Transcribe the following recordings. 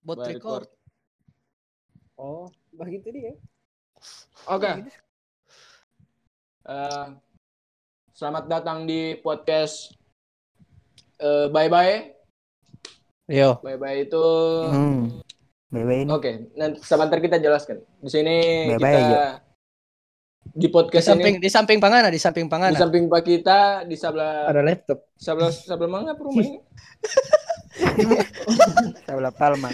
bot By record. Oh, begitu dia. Oke. Eh, selamat datang di podcast eh, Bye Bye. Yo. Bye Bye itu Hmm. Bebe ini. Oke, nanti sebentar kita jelaskan. Di sini Bye kita Bye, yuk. di Di podcast samping ini di samping pangana, di samping di pangana. samping pak kita di sebelah Ada laptop. sebelah sebelah mana rumah ini? Sebelah Palma.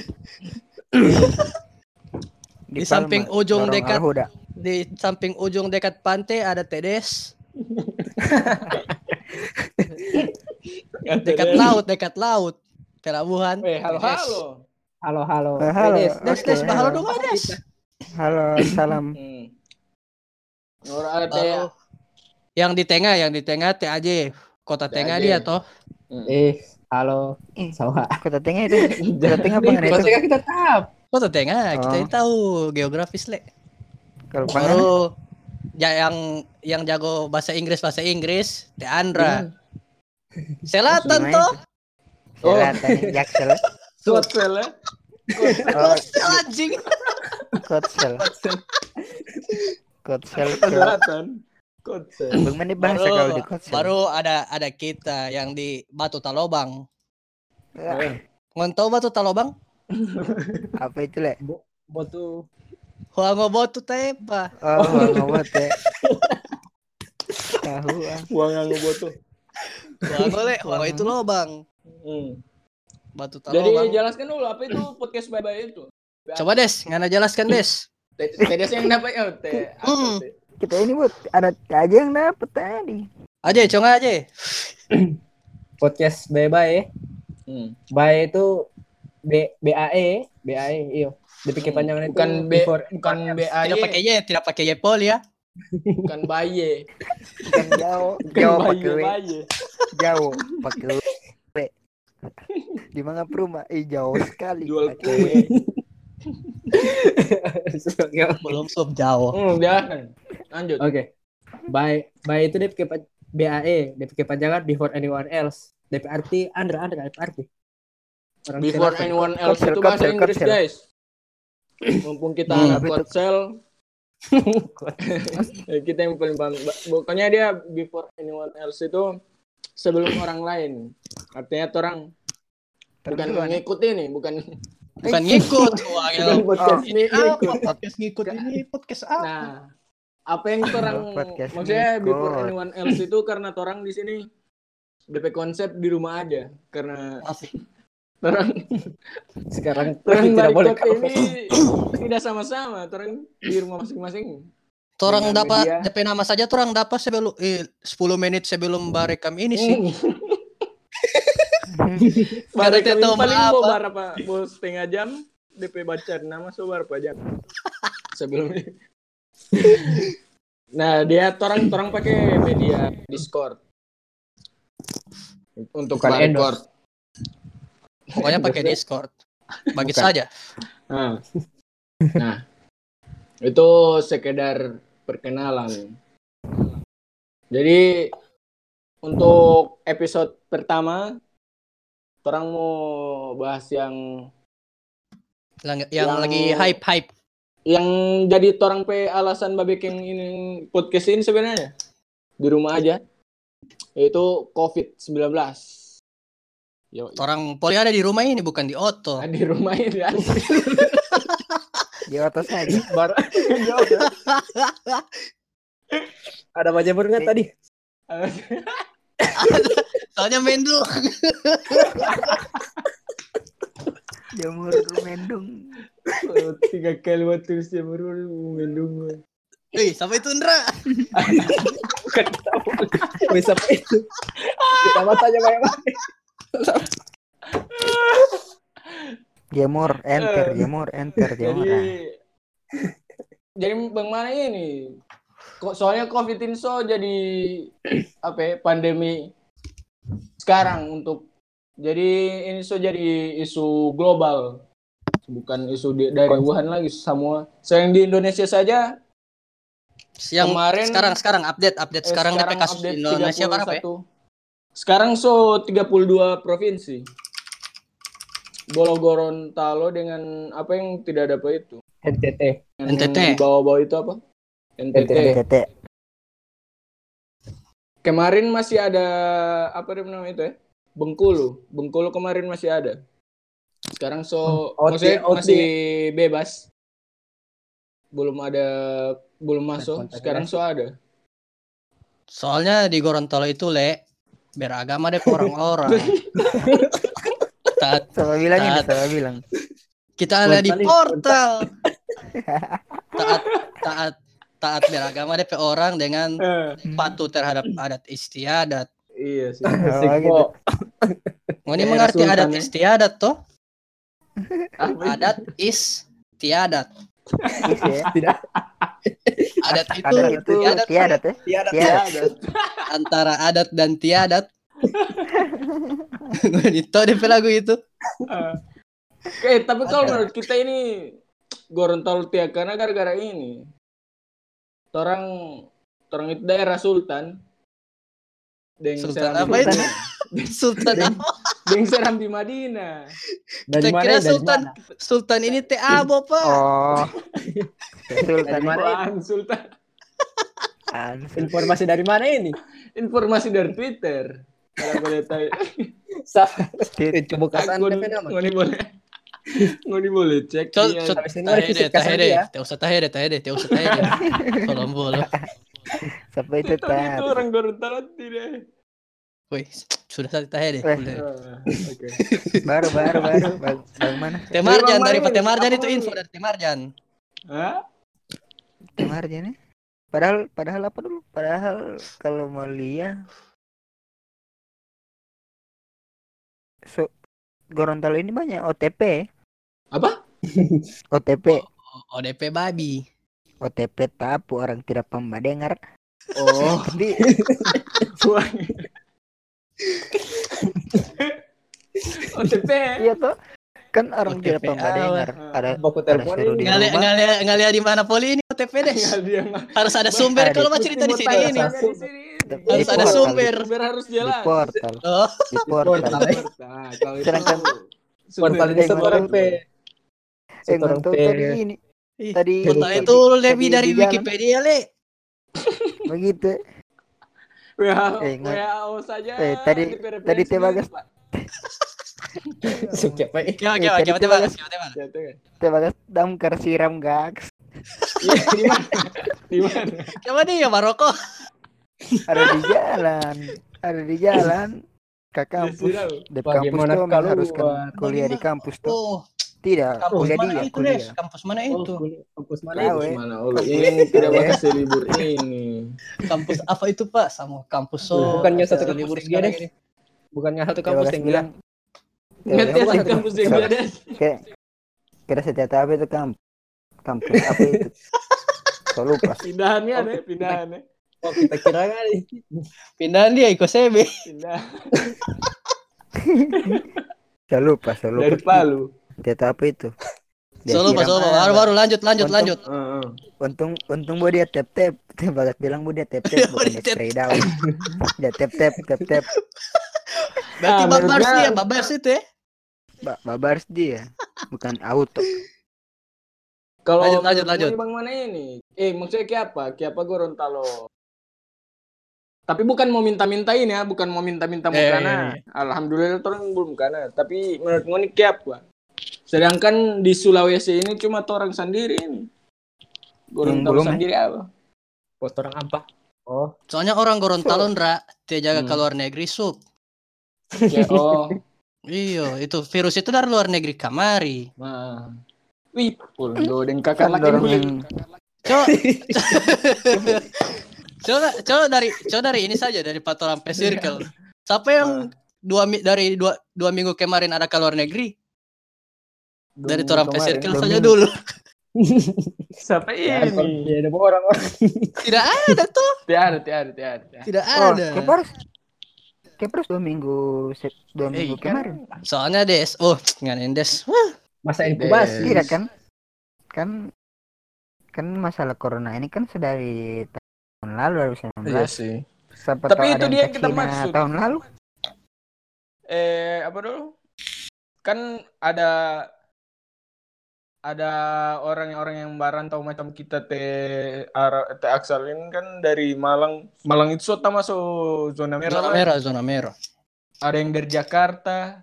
Di samping ujung Lorong dekat- Al-Huda. Di samping ujung dekat pantai ada Tedes. Dekat laut, dekat laut. Pelabuhan. Eh, halo Tedes. halo. Halo, halo. Eh, halo. Des, Des, des, halo halo. dong, Des. Halo, salam. Hmm. Yang di tengah, yang di tengah TAJ. Kota tengah dia toh. Hmm. Eh, halo. Eh, Sawa. Kota tengah itu. Kota tengah apa itu? Maksudnya kita tahap. Kota tengah, kita Oh. ini tahu geografis le. Kalau Baru ya, yang yang jago bahasa Inggris bahasa Inggris, Teh Andra. Selatan Gimana toh. Oh. Selatan, Jaksel. Kotsel ya. Oh, Sel anjing. Kotsel. Kotsel. Selatan. Kotsel. Bagaimana bahasa kalau di baru ada ada kita yang di Batu Talobang. Eh, Ngontau Batu Talobang? Apa itu, Le? Botu. Huango Batu Tepa. Oh, ngomong teh. Tahu ah. Uang yang botuh. Huango le, Huango itu lobang. Hmm. Batu Jadi Talobang. jelaskan dulu apa itu podcast bye bye itu. Coba Des, ngana jelaskan Des. Tedes yang dapat ya teh. Hmm. Kita ini buat ada aja yang dapet tadi. Aja, conga aja. Podcast bye-bye. Hmm. Bye itu B BAE, BAE, iyo. Dipikir panjangan itu Bukan B before bukan BAY, Tidak pakai Y, tidak pakai Y pol ya. bukan baye. Kan jauh, Bukan jauh baye, pakai jauh pakai. Di mana rumah? Eh jauh sekali. Jual W. Belum sub jauh. Hmm, jangan. Lanjut. Oke. Bye bye itu DPK BAE, DPK panjangan before anyone else. DP arti Andra, Andra DP arti. Orang Before anyone else itu bahasa Inggris, guys. Mumpung kita Hmm, anak kotsel, ya kita yang paling paham. Pokoknya dia before anyone else itu sebelum orang lain. Artinya orang bukan Terus, ngikut ini, bukan Bukan ngikut. Wah, bukan podcast ngikut. apa? Podcast ngikut ini podcast apa? Nah, apa yang orang Podcast maksudnya before anyone else itu karena orang di sini DP konsep di rumah aja karena Asik. orang Sekarang orang tidak boleh ini tidak sama-sama orang di rumah masing-masing Torang Dengan dapat media. DP nama saja torang dapat sebelum eh, 10 menit sebelum barekam ini sih. Bare Karena kami tahu paling apa. mau berapa mau setengah jam DP baca nama so berapa jam sebelum ini. Nah, dia torang torang pakai media Discord untuk Bukan record. Pokoknya pakai Discord. Bagi Bukan. saja. Nah. nah, itu sekedar perkenalan. Jadi untuk episode pertama, orang mau bahas yang Lang- yang, Yang- lagi hype-hype. Yang jadi orang pe alasan babek yang ini podcast ini sebenarnya di rumah aja yaitu COVID-19. Yo, Orang poli ada di rumah ini bukan di Oto. di rumah ini asli. Di atas saja. Bar Ada majemur nggak tadi? Soalnya mendung. Jamur mendung. tiga kali waktu tulis baru mendung. Wih, sampai itu Indra. Bukan kita. Bisa apa itu? Kita matanya banyak Jamur enter, jamur enter, jamur. Jadi jadi Bang Mana ini kok soalnya COVID so jadi apa ya, pandemi sekarang untuk jadi ini so jadi isu global bukan isu di- dari Wuhan lagi semua sayang di Indonesia saja Yang Kemarin- sekarang sekarang update update eh, sekarang, DP kasus update di Indonesia berapa ya? 31. sekarang so 32 provinsi Bolo Gorontalo dengan apa yang tidak ada apa itu? NTT. Yang NTT. di bawah-bawah itu apa? NTT. TT Kemarin masih ada apa namanya itu ya? Bengkulu. Bengkulu kemarin masih ada. Sekarang so Oh, maksudnya OT. masih bebas. Belum ada belum masuk. Sekarang so ada. Soalnya di Gorontalo itu le beragama deh orang-orang. Taat, sama bilang ini Taat. sama bilang kita ada di Portal. Taat taat taat beragama deh orang dengan patuh terhadap adat istiadat. Iya sih. Asik, Oh, gitu. Ini mengerti Sultan adat ya. istiadat toh? Adat istiadat. Is ya. Tidak. Adat itu ada itu tiadat tiadat ya Tiada. tiadat antara adat dan tiadat. itu deh lagu itu. Eh, tapi kalau menurut kita ini Gorontalo Tia karena gara-gara ini. Orang orang itu daerah Sultan. Deng Sultan apa itu? Sultan apa? Deng Serambi Madinah. Dari Kita mana? kira Dari Sultan mana? Sultan ini teh abo pak. oh Sultan Dari mana? Sultan? An- Informasi dari mana ini? Informasi dari Twitter. Kalau boleh tahu. Sa- Tit- Coba kesan Aku DP nama. nggak boleh. Nggak boleh cek. Col, Iya. col, Habis ini tahe ada deh, fisik tahe kasar deh, dia. teh usah tahe deh, tahe deh, teh usah tahe deh. Tolong bolo. siapa itu Tapi tat itu orang Gorontalo tidak. Woi, sudah saya tahe deh. Eh. Oke. baru baru baru Bang, bang mana Teh Marjan Bang dari Marjan, Teh Marjan apa itu info dari Teh Marjan. Hah? kemarin ya padahal padahal apa dulu padahal kalau mau lihat so, Gorontalo ini banyak OTP Apa? OTP O- ODP babi. OTP tapu orang tidak pembadengar Oh, tapi OTP. iya tuh kan orang OTP pembadengar awal. ada Baku ada telepon suruh ini. di Ngali ngali ngali di mana poli ini OTP deh. Dia. Harus ada sumber kalau mau cerita di sini ini. di. Di Harus ada portal, sumber. Sumber harus di jelas. portal Oh, di portal Nah, kalau itu Sedangkan Portal ini seorang P. eh P. tadi ini tadi tadi- itu lebih dari di Wikipedia le. Begitu WHO, Eh, WHO saja. eh, tadi- tadi Teh Bagas-. Suka Eh, gimana tadi gimana tuh Teh Bagas, bagus. gimana Teh Bagas? Tuh. Teh bagas damkar siram gaks Iya, di mana? Di mana? Gimana nih ya Maroko? ada di jalan ada di jalan ke kampus Disiram. di kampus tuh harus kuliah di kampus tuh Oh, tidak kampus kuliah mana dia itu, kuliah Des? Kampus mana Oh, itu? kuliah- Kampus mana Tahu, itu? eh. Mana Allah ini tidak bakal selibur ini. Kampus apa itu, Pak? Sama kampus so. Bukannya satu ada kampus libur dia, Des. ini. Bukannya satu kampus yang bilang bilang. Bagas ada bilang, kampus yang ada. kayak kira setiap apa itu kampus kampus apa itu so lupa Pindahannya ada, pindahannya. Oh, kita kira kali. Pindahan dia ikut CB. Pindah so lupa so lupa dari Palu. Tidak apa itu Dia Solo, Pak, solo. aja. Baru baru lanjut lanjut Untung- lanjut. Heeh. untung untung buat dia tap tap bagas bilang buat dia tap tap bukan spray daun dia tap tap tap tap Berarti Ah, babars dia, babars itu ya. Ba- babars dia bukan auto Kalau Lanjut, lanjut, lanjut. ini Bang mana ini? Eh, maksudnya kayak apa? Kayak apa Gorontalo? Tapi bukan mau minta-mintain ya, bukan mau minta-minta mau Eh, kana. iya, Alhamdulillah orang belum kana. Tapi menurut ini kayak apa? Sedangkan di Sulawesi ini cuma orang sendiri ini. Gorontalo belum, eh? sendiri apa? Pos orang apa? Oh, Soalnya orang Gorontalo ndra, dia jaga Hmm. ke luar negeri sup. Ya, oh, Iya, itu virus itu dari luar negeri kamari. nah. Wih, puldo dan kakak kan lagi dorong yang Coba coba coba dari coba dari ini saja dari Patoran P Circle. Siapa yang dua dari dua, dua minggu kemarin ada ke luar negeri? Dari kemarin. Circle saja dulu. Siapa ya, ini? ya ada orang-orang. Tidak ada tuh, Tiada, tiada, tiada. tiada. tidak oh ada. kepers kepers dua minggu dua Eh, minggu kan? kemarin Soalnya Des, oh nggak Des. Wah, Masa inkubasi. tidak kan kan kan masalah corona ini kan sudah di tahun lalu 2019 Iya sih. Siapa Tapi itu ada dia yang kita Cina maksud. tahun lalu Eh, apa dulu? kan ada ada orang-orang yang barantau macam kita teh arah teh Aksal ini kan dari Malang Malang itu sota masuk zona merah Zona merah, zona merah. ada yang dari Jakarta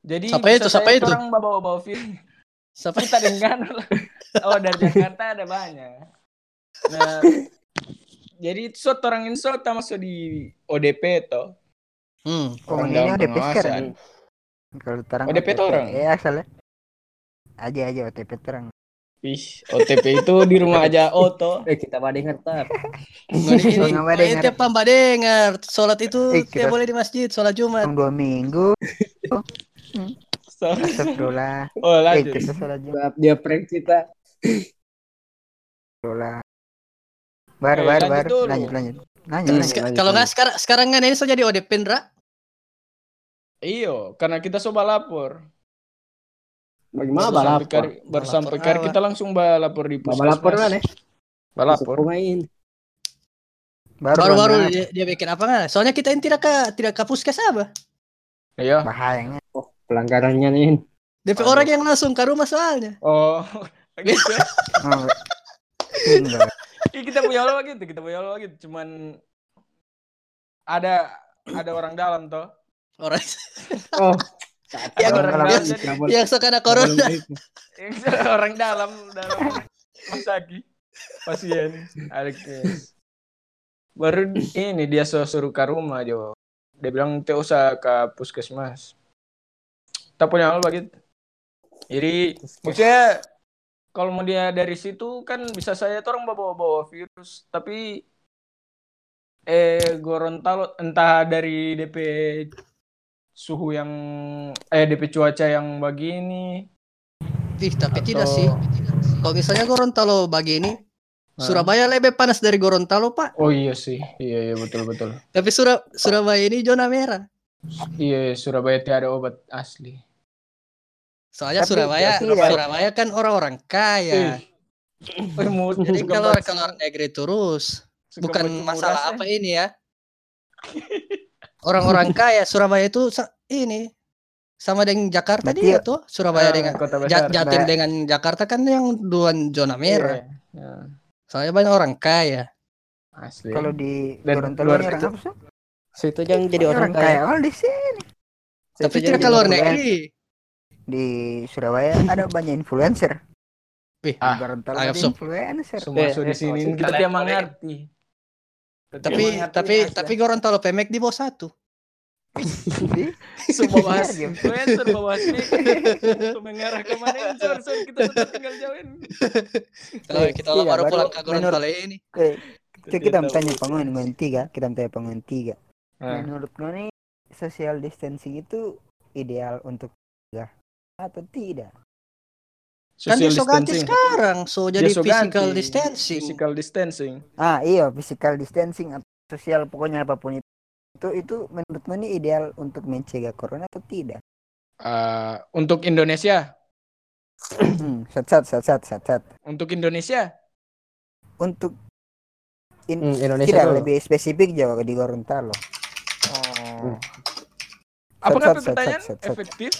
jadi Siapa itu? Siapa itu? orang bawa-bawa film Siapa? kita dengan oh dari Jakarta ada banyak nah jadi sot orang ini sota masuk di ODP toh Hmm. orang ini ODP sekarang. Kalau terang ODP tuh orang? Eh asalnya. Aja aja OTP terang. Ih, OTP itu di rumah aja Oto. Eh kita ada Eh, dengar. tiap pamba dengar. Sholat itu Eh, kita- boleh di masjid, sholat Jumat. Dua minggu. So- Astagfirullah. oh Eh lanjut. kita salah juga. Maaf dia prank kita. Astagfirullah. Baru Eh, lanjut baru. dulu. Lanjut lanjut. Lanjut. Lanjut. kalau nggak sekarang sekarang kan ini so jadi ODP Ndra. Iyo, karena kita coba lapor. Bagaimana Baru sampai balap? kari- baru Balapor sampai kari apa? kita langsung balapor di puskesmas. mana? Balapor. main. Baru-baru banget. dia, dia bikin apa nggak? Soalnya kita ini tidak ke tidak ke puskes apa. Iya. Bahayanya. Oh pelanggarannya nih. DP Aduh. orang yang langsung ke rumah soalnya. Oh, gitu. ya. Oh. Ih, kita punya lo gitu, kita punya lo gitu. Cuman ada ada orang dalam toh. Orang Oh. Yang- orang yang- dalam. yang suka ada corona. Yang orang dalam dalam masaki pasien ada kes. Baru ini dia suruh suruh ke rumah Jo. Dia bilang tidak usah ke puskesmas. Tak punya hal begitu. Jadi maksudnya kalau mau dia dari situ kan bisa saya tuh orang bawa-bawa virus tapi eh Gorontalo entah dari DP suhu yang eh DP cuaca yang begini Ih, tapi Atau- tidak sih. Kalau misalnya Gorontalo begini, Surabaya lebih panas dari Gorontalo, Pak. Oh iya sih, iya iya betul betul. Tapi Sura- Surabaya ini zona merah. Iya Surabaya tidak ada obat asli. Soalnya Tapi- Surabaya, tapi tidak. Surabaya kan orang-orang kaya. Jadi kalau luar negeri terus, suka bukan masalah apa ini ya. Orang-orang kaya Surabaya itu ini sama dengan Jakarta dia ya- tuh Surabaya Ah, dengan kota Ja- besar. Jatim Nah. dengan Jakarta kan yang dua zona merah. Iya, iya. Soalnya banyak orang kaya. Asli. Kalau di Dan Gorontalo luar itu- apa? Situ yang jadi orang Orang kaya all di sini. Tapi tidak ke luar orang kaya. negeri. Di Surabaya ada banyak influencer. Wih, Ah, Gorontalo ada influencer. semua Eh, sudah di eh, sini oh, kita kita tiap tapi tapi tapi Gorontalo Pemek di bawah satu. Semua bahas Iya, influencer bahas ini mengarah ke mana sorry, kita tinggal jauhin. Kalau Eh, kita tidak, baru baru pulang ke menurut- Gorontalo ini. Eh, Itu kita Tidak bertanya pengen pengen tiga, kita bertanya pengen tiga. Ah, Menurut kau nih social distancing itu ideal untuk ya atau tidak? Kan dia social so ganti distancing. sekarang, so Dia jadi so physical ganti. distancing. Physical distancing. Ah iya physical distancing atau sosial pokoknya apa pun itu itu itu menurut kau ini ideal untuk mencegah corona atau tidak? Ah, untuk Indonesia, Hmm, sat sat sat sat sat sat. untuk Indonesia, Untuk in, Hmm, Indonesia tidak dulu. lebih spesifik jawab di Gorontalo. oh. Sat, apa sat, kan sat, pertanyaan sat, sat. efektif?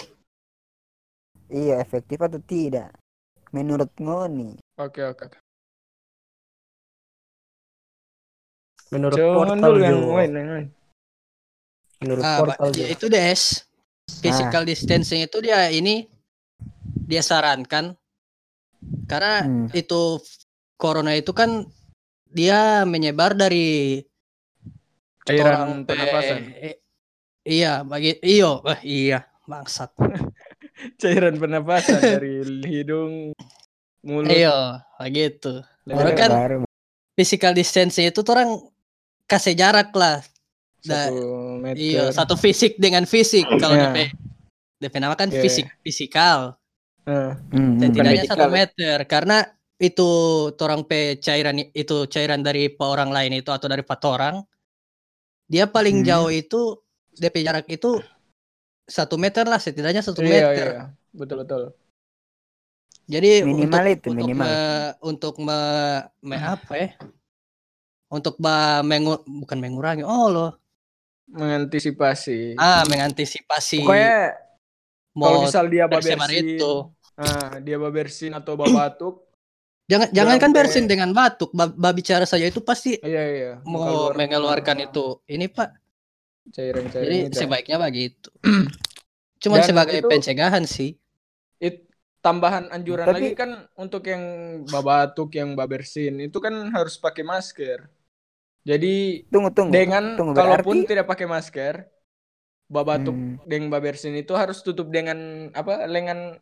Iya efektif atau tidak? Menurut Ngoni. Oke oke. oke. Menurut Jangan portal dulu yang Jo. lain, yang lain. Menurut Ah, portal ya itu des. Physical distancing itu dia ini dia sarankan karena Hmm. itu corona itu kan dia menyebar dari Cairan orang pernapasan. eh, iya bagi iyo eh, iya bangsat Cairan pernapasan dari hidung, mulut. iyo begitu leher. Orang kan Baru. physical distancing itu tuh orang kasih jarak lah satu meter. iya satu fisik dengan fisik kalau Iya. DP DP nama kan Iya. fisik fisikal Hmm, hmm. setidaknya satu meter karena itu orang pe cairan itu cairan dari pe orang lain itu atau dari empat orang dia paling Hmm. jauh itu DP jarak itu satu meter lah setidaknya satu iya, meter iya. Betul betul. jadi Minimal untuk, itu, untuk minimal. me- untuk me- me- apa ya untuk ba- mengu- bukan mengurangi oh loh Mengantisipasi. ah mengantisipasi Pokoknya Kalau misal dia babersin, itu. ah, dia babersin atau babatuk, Jangan jangan kan bersin dengan batuk, ba- babi bicara saja itu pasti iya iya. mau mengeluarkan itu. Ini Pak. Cairan-cairan Jadi itu. sebaiknya begitu. Cuman Dan sebagai itu- pencegahan sih. It- tambahan anjuran Tapi- lagi kan untuk yang babatuk, yang babersin itu kan harus pakai masker. Jadi Tunggu tunggu. dengan tunggu, kalaupun berarti- tidak pakai masker, babatuk Hmm. dengan babersin itu harus tutup dengan apa? Lengan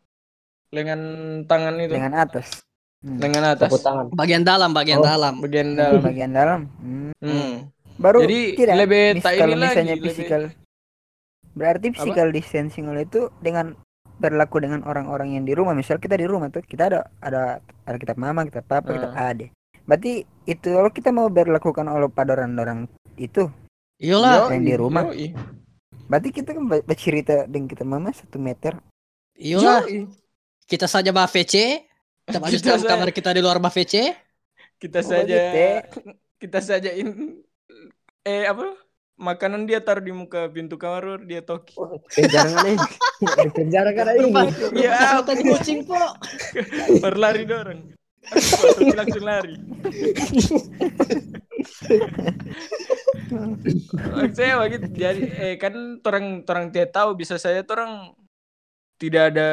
lengan tangan itu, dengan atas. Hmm. lengan atas, Tepuk tangan. Bagian dalam, bagian Oh, dalam. bagian Dalam dalam. bagian dalam. Hmm. Hmm. Hmm. Baru Jadi tidak. lebih Mis- tak kalau ini lagi, misalnya lebih- physical berarti physical distancing oleh itu dengan berlaku dengan orang-orang yang di rumah misal kita di rumah tuh kita ada ada ada kita mama kita papa kita Ah. ade berarti itu kalau kita mau berlakukan oleh pada orang-orang itu Iyalah, yang di rumah. Yoi. berarti kita kan ber- bercerita dengan kita mama satu meter iyalah. Yoi. Kita saja bah VC. Kita dalam saja- kamar kita di luar bah VC. kita Oh, saja begitu. kita sajain eh apa? Makanan dia taruh di muka pintu kamar dia toki. Penjara nih. Di penjara kan ini. ya Makan kucing po. berlari dorong Toki langsung lari. Saya begitu jadi eh kan orang orang tidak tahu bisa saya orang tidak ada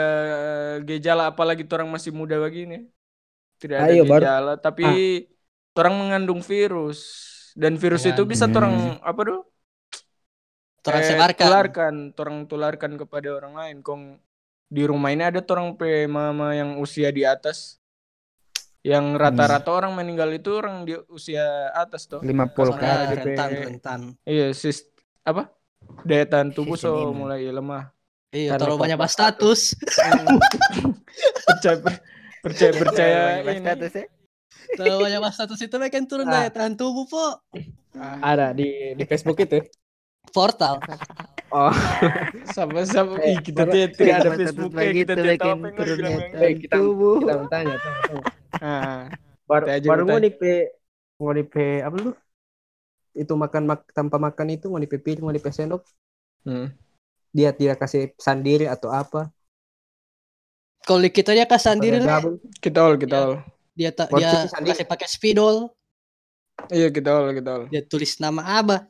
gejala apalagi orang masih muda begini. Tidak ada Ayo, baru- gejala tapi orang mengandung virus dan virus itu bisa Mengandung. orang apa tuh? Orang eh, sebarkan. tularkan orang tularkan kepada orang lain. Kong di rumah ini ada orang pe mama yang usia di atas. Yang rata-rata orang meninggal itu orang di usia atas tuh 50 ke Karena Rentan, rentan, iya sis apa? Daya tahan tubuh Sistem so mulai lemah. Iya, terlalu banyak status. percaya percaya percaya ini. status ya. Terlalu banyak status itu makin turun Ah. daya tahan tubuh po. Ada di di Facebook itu. Portal. Oh, sama sama Eh, Ih, kita tidak tidak ada Facebook kita itu tidak tahu apa yang kita tubuh. kita mau tanya. tanya, tanya. Ah, Baru baru mau P mau di P apa lu? Itu makan mak tanpa makan itu mau di piring mau di sendok hmm. dia tidak kasih sandiri atau apa Kalau kita dia kasih sendiri kita all kita Ya. all dia tak dia kasih pakai spidol, iya kita all kita all dia tulis nama Abah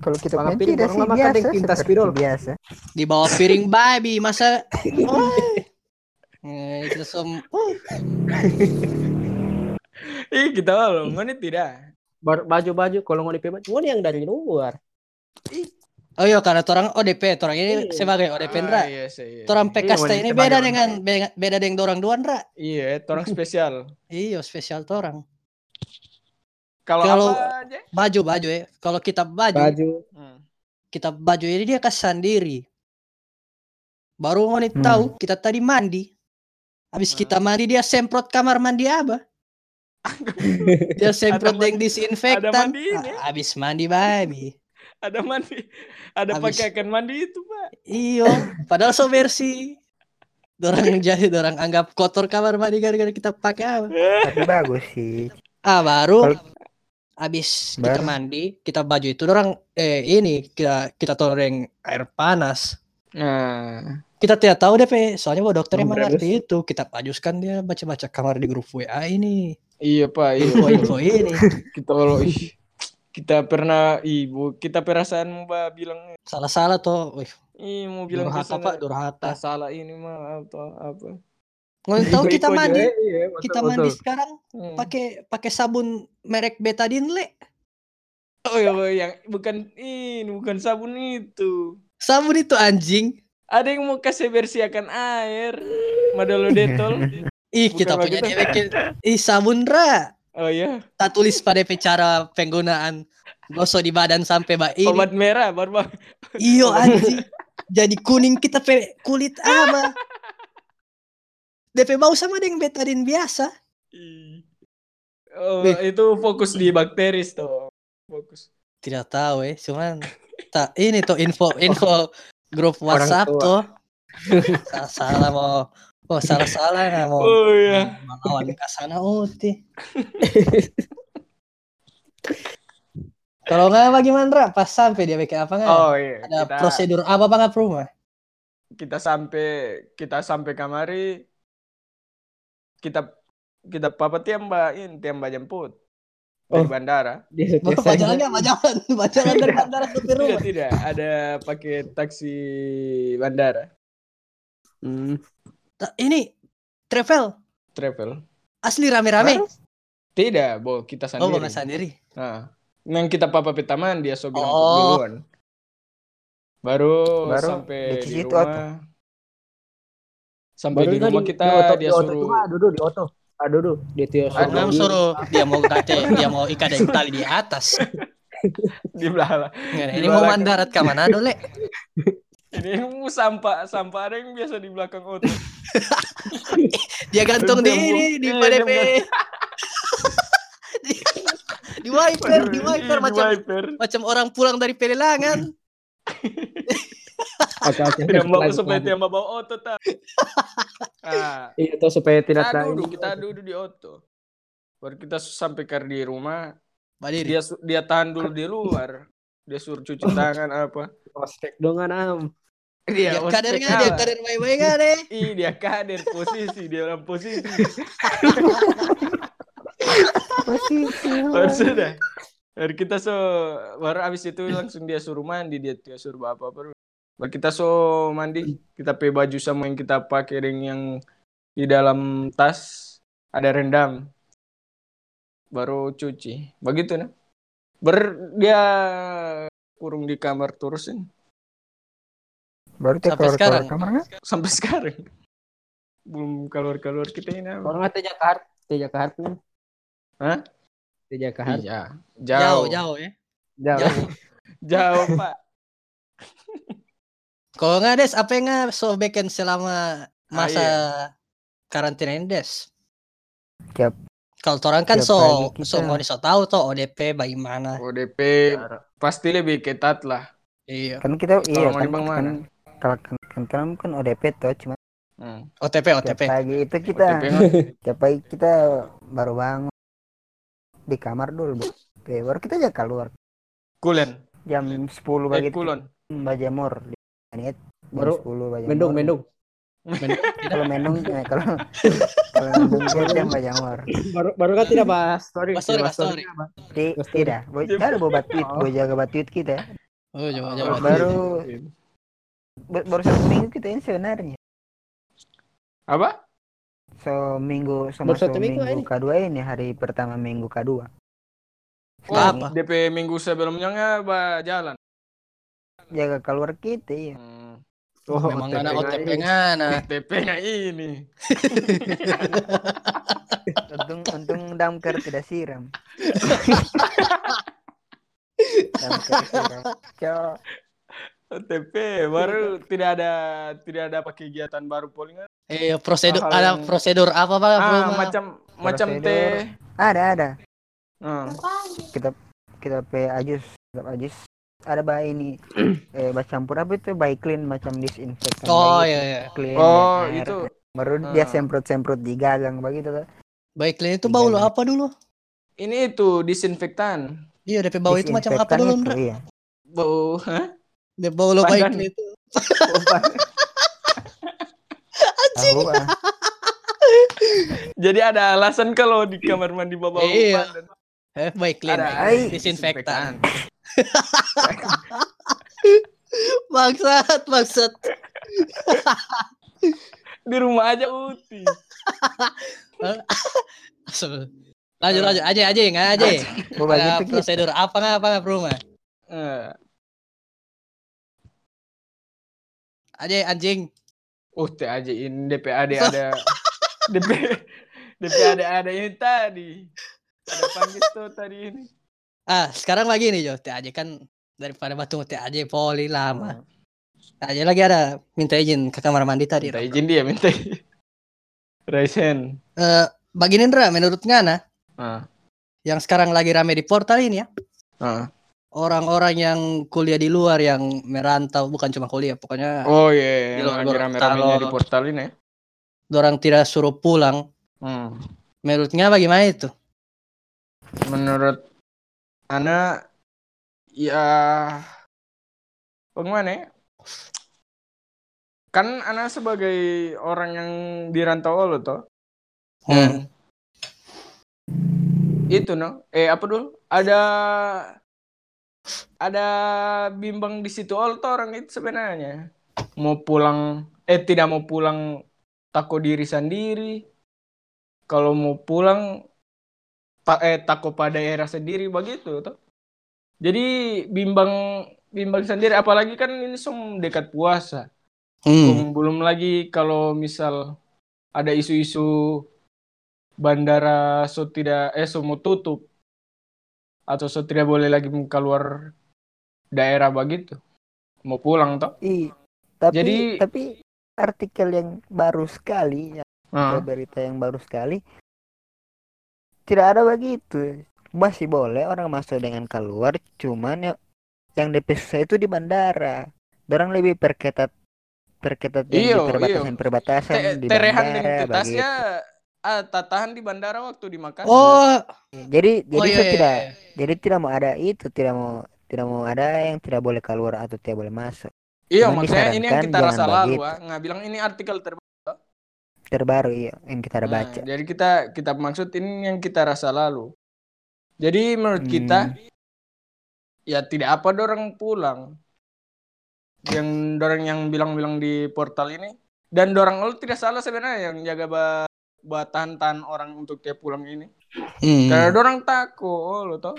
Kalau kita main Apil, tidak orang sih makan biasa dengan tinta seperti spidol. biasa. di bawah piring babi masa Eh, kita som oh, ih kita all ngoni tidak Baru baju-baju kalau mau di P baju mau yang dari luar. Oh iya karena orang ODP orang ini Iya. sebagai ODP Ah, Ndra. Iya sih iya. orang Iya, PKST wanita ini beda dengan beda, beda dengan orang dua Ndra. Iya orang spesial. Iya spesial orang kalau Kalau- apa aja? baju baju ya. Kalau kita baju, Baju. Hmm. kita baju ini dia kasih sendiri. Baru mau Hmm. tahu kita tadi mandi. Habis Hmm. kita mandi dia semprot kamar mandi apa? Dia semprot dengan mandi- disinfektan. ya? Ah, habis mandi babi ada mandi ada Habis. pakaian mandi itu pak. Iyo padahal so bersih. Dorang jadi dorang anggap kotor kamar mandi gara-gara kita pakai apa? Tapi bagus sih. ah baru Kalau- habis kita Baru. mandi kita baju itu dorang eh ini kita kita toreng air panas. Nah. Kita tidak tahu deh Pe. soalnya bahwa dokter emang ngerti itu. Kita pajuskan dia baca-baca kamar di grup WA ini. Iya pak iya. Info-info ini. Kita ih kita pernah ibu kita perasaan mbak bilang salah-salah tuh Wih, ih mau bilang durhaka pak durhaka. Salah ini mah atau apa. Nggak tahu kita mandi. iya, betul, kita betul. mandi sekarang Hmm. pakai pakai sabun merek betadine le. Oh Pak, yang bukan ini bukan sabun itu. Sabun itu anjing. Ada yang mau kasih bersihkan air madalo detol ih kita punya bikin ih sabun ra oh iya. Tak tulis pada cara penggunaan gosok di badan sampai mbak ini obat merah baru iyo anjing. Jadi kuning kita pe kulit apa DP bau sama dengan betadine biasa. Oh, itu fokus di bakteri tuh. Fokus. tidak tahu eh. Cuman tak ini tuh info info grup WhatsApp tuh salah salah mau oh salah salah nggak mau Oh iya. melawan ke sana uti kalau nggak bagaimana Ra? pas sampai dia bikin apa nggak Oh iya. ada kita- prosedur apa banget rumah kita sampai kita sampai kamari kita kita papa tiamba in tiamba jemput dari Oh. bandara Dia Bapak biasanya- jalan nggak? jalan, jalan dari bandara tidak rumah. tidak ada pakai taksi bandara Hmm. Ta- Ini travel travel asli rame-rame. tidak bo kita Oh, sendiri bapak sendiri. Nah, yang kita papa petaman dia so bilang Oh. duluan. Baru, Baru sampai di di situ rumah. Sampai Baru di kan rumah di- kita di Oto- dia di Oto suruh mah duduk di Oto. Ah, duduk. Dia tuh Ada Adam suruh dia mau kate, dia mau ikat dari tali di atas. di belakang. Ini mau mandarat ke mana dole? Ini mau sampah sampah ada yang biasa di belakang auto. Dia gantung di mau- ini di iya, PDP. di, wiper, di wiper Iya, macam wiper. macam orang pulang dari pelelangan. Oke, oke. Tidak mau supaya dia bawa auto tak. Ah, Iya, itu supaya tidak kita duduk, kita duduk di auto. Baru kita sampai ke di rumah, Berdiri. dia dia tahan dulu di luar. Dia suruh cuci tangan apa. Ospek dong am. Dia Dia kader nggak? Dia kader baik-baik nggak deh? Ih, dia kader posisi, dia orang posisi. Posisi. Baru sudah. Baru kita so baru abis itu langsung dia suruh mandi, dia dia suruh apa apa. Baru kita so mandi, kita pakai baju sama yang kita pakai dengan yang di dalam tas ada rendam. Baru cuci. Begitu nah. Ber dia kurung di kamar terusin Baru dia Sampai keluar sekarang. keluar kamar nggak? sampai sekarang. Belum keluar-keluar kita ini. Orang nggak tejak kahar, tejak kahar tuh. Hah? Tejak kahar. Iya. Jauh, Jauh. jauh ya. Jauh. Jauh. Jauh, Pak. Kalau nggak des, apa yang nggak so bikin selama masa Ah, iya. karantina ini des? Tiap- Kalau orang kan so pagi so kita- mau so tahu tuh ODP bagaimana. ODP pasti lebih ketat lah. Iya. Kan kita iya mau kan, kan, mana? Kalau kan, kan, kan, kan ODP tuh cuma Hmm. OTP, tiap OTP. pagi itu kita tiap pagi kita baru bangun di kamar dulu Bu. Baru kita aja keluar Kulen. jam 10 Eh, pagi kulon. bajamur menit Baru 10 bajamur Mendung, mendung. kalau mendung eh, kalau kalau mendung jam bajamur Baru baru kan tidak bahas story. Bahas story, tidak bahas story. Tidak kita ada bawa batuit Oh. boy jaga batuit kita Oh, Oh, coba. baru ba- baru satu minggu kita ini sebenarnya Apa? so minggu so Baru satu minggu minggu ini. kedua ini hari pertama minggu kedua Oh, Apa? DP minggu sebelumnya nggak ba- jalan. jaga keluar kita ya Hmm. Oh, Memang OTP ada nggak OTP ini. ngana. DP-nya ini. untung untung damkar tidak siram damkar siram Cok. OTP baru tidak ada tidak ada kegiatan baru polling. Eh, prosedur ada yang- prosedur apa Pak? Ah, macam macam teh. ada ada Hmm. kita kita pe ajus kita ajus ada bayi ini eh baca campur apa itu bayi clean macam disinfektan Oh iya iya. clean Oh, air. itu baru dia Ah. semprot semprot di gagang begitu tuh Baik Lin itu bau lo Iya, apa dulu? ini itu disinfektan. Iya, DP bau itu macam apa dulu, itu, iya. Bau, hah? DP bau lo baik Pandan. Lin itu. Ah. Jadi ada alasan kalau di kamar mandi bawa bau Iya. pandan. Eh, baik. Ada Ai. Disinfektan. Bangsat, bangsat. Di rumah aja uti. lanjut lanjut aja aja nggak aja. Ada prosedur apa nggak apa nggak rumah? Eh, Aja anjing. Oh, teh aja ini DPAD ada DP DPAD ada ini tadi. Ada panggil tuh tadi ini. Ah, sekarang lagi nih Jo, aja kan daripada batu aja poli lama. aja lagi ada minta izin ke kamar mandi tadi. Minta izin dia, minta izin. Raisen. Eh, bagi Nindra menurut Ngana Ah, yang sekarang lagi rame di portal ini ya, ah. Orang-orang yang kuliah di luar yang merantau bukan cuma kuliah, pokoknya Oh iya, Di yang luar- lagi luar- rame-ramenya di portal ini ya. orang tidak suruh pulang. Hmm. Menurutnya bagaimana itu? Menurut Ana ya bagaimana ya? kan anak sebagai orang yang di rantau lo toh Hmm. itu no eh apa dulu ada ada bimbang di situ all tuh orang itu sebenarnya. Mau pulang eh tidak mau pulang takut diri sendiri. Kalau mau pulang tak eh takut pada daerah sendiri begitu toh. Jadi bimbang bimbang sendiri apalagi kan ini som dekat puasa. Hmm. belum belum lagi kalau misal ada isu-isu bandara so tidak eh so mau tutup atau so tidak boleh lagi keluar daerah begitu mau pulang toh Ih, tapi Jadi- tapi artikel yang baru sekali ya, Ah, berita yang baru sekali tidak ada begitu. Masih boleh orang masuk dengan keluar, cuman ya yang DP susah itu di bandara. Orang lebih perketat perketat Iyo, di perbatasan-perbatasan Te- di terehan bandara identitasnya begitu. Ah, tatahan di bandara waktu di Makassar Oh, Jadi jadi oh iya, saya iya, tidak iya. jadi tidak mau ada itu, tidak mau tidak mau ada yang tidak boleh keluar atau tidak boleh masuk. iya Cuman maksudnya ini yang kita rasa lalu ah nggak bilang ini artikel terbaru Terbaru iya yang kita ada Nah, baca. jadi kita kita maksud ini yang kita rasa lalu jadi menurut kita Hmm. ya tidak apa dorang pulang yang dorang yang bilang-bilang di portal ini dan dorang lo tidak salah sebenarnya yang jaga ba batahan-tahan orang untuk dia pulang ini Hmm. karena dorang takut oh, lo tau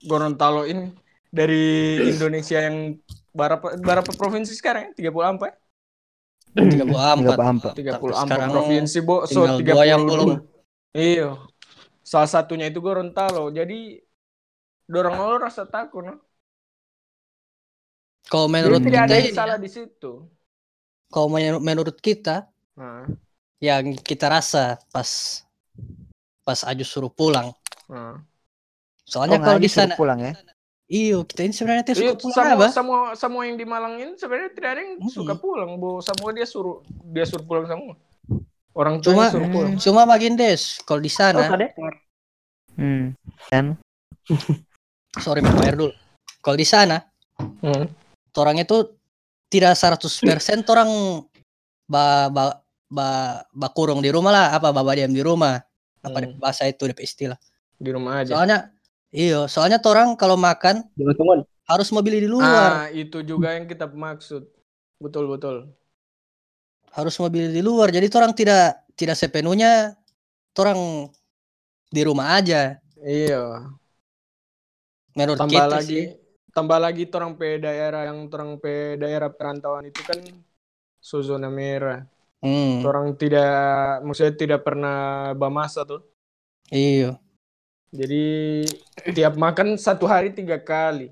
Gorontalo ini dari Indonesia yang berapa berapa provinsi sekarang ya? 34 ya? Tiga puluh empat. 34. 34 sekarang provinsi bo so dua yang 32. belum. Iya. Salah satunya itu Gorontalo. Jadi dorang lo rasa takut no? Kalau Jadi menurut tidak kita ada yang ini, salah di situ. kalau men- menurut kita Nah, yang kita rasa pas pas Aju suruh pulang. nah. Soalnya Oh, kalau di sana, pulang ya. iyo kita ini sebenarnya tidak suka pulang semua, apa? semua semua yang di Malang ini sebenarnya tidak ada yang Hmm. suka pulang, Bu. Semua dia suruh dia suruh pulang semua. Orang Cuma- tua suruh pulang. Cuma makin des, kalau di Oh, sana, tadi. Hmm. Dan sorry air dulu. Kalau di sana, Hmm. orang itu tidak 100% orang ba, ba, ba, ba kurung di rumah lah, apa baba diam di rumah. Apa Hmm. bahasa itu DP istilah. Di rumah aja. Soalnya iyo, soalnya orang kalau makan Tunggu, harus mau beli di luar. Ah, itu juga yang kita maksud. Betul, betul. harus mobil di luar jadi orang tidak tidak sepenuhnya orang di rumah aja Iya. menurut tambah kita lagi sih tambah lagi orang pe daerah yang orang pe daerah perantauan itu kan zona merah hmm, orang tidak maksudnya tidak pernah bamasa tuh. Iya. Jadi tiap makan satu hari tiga kali.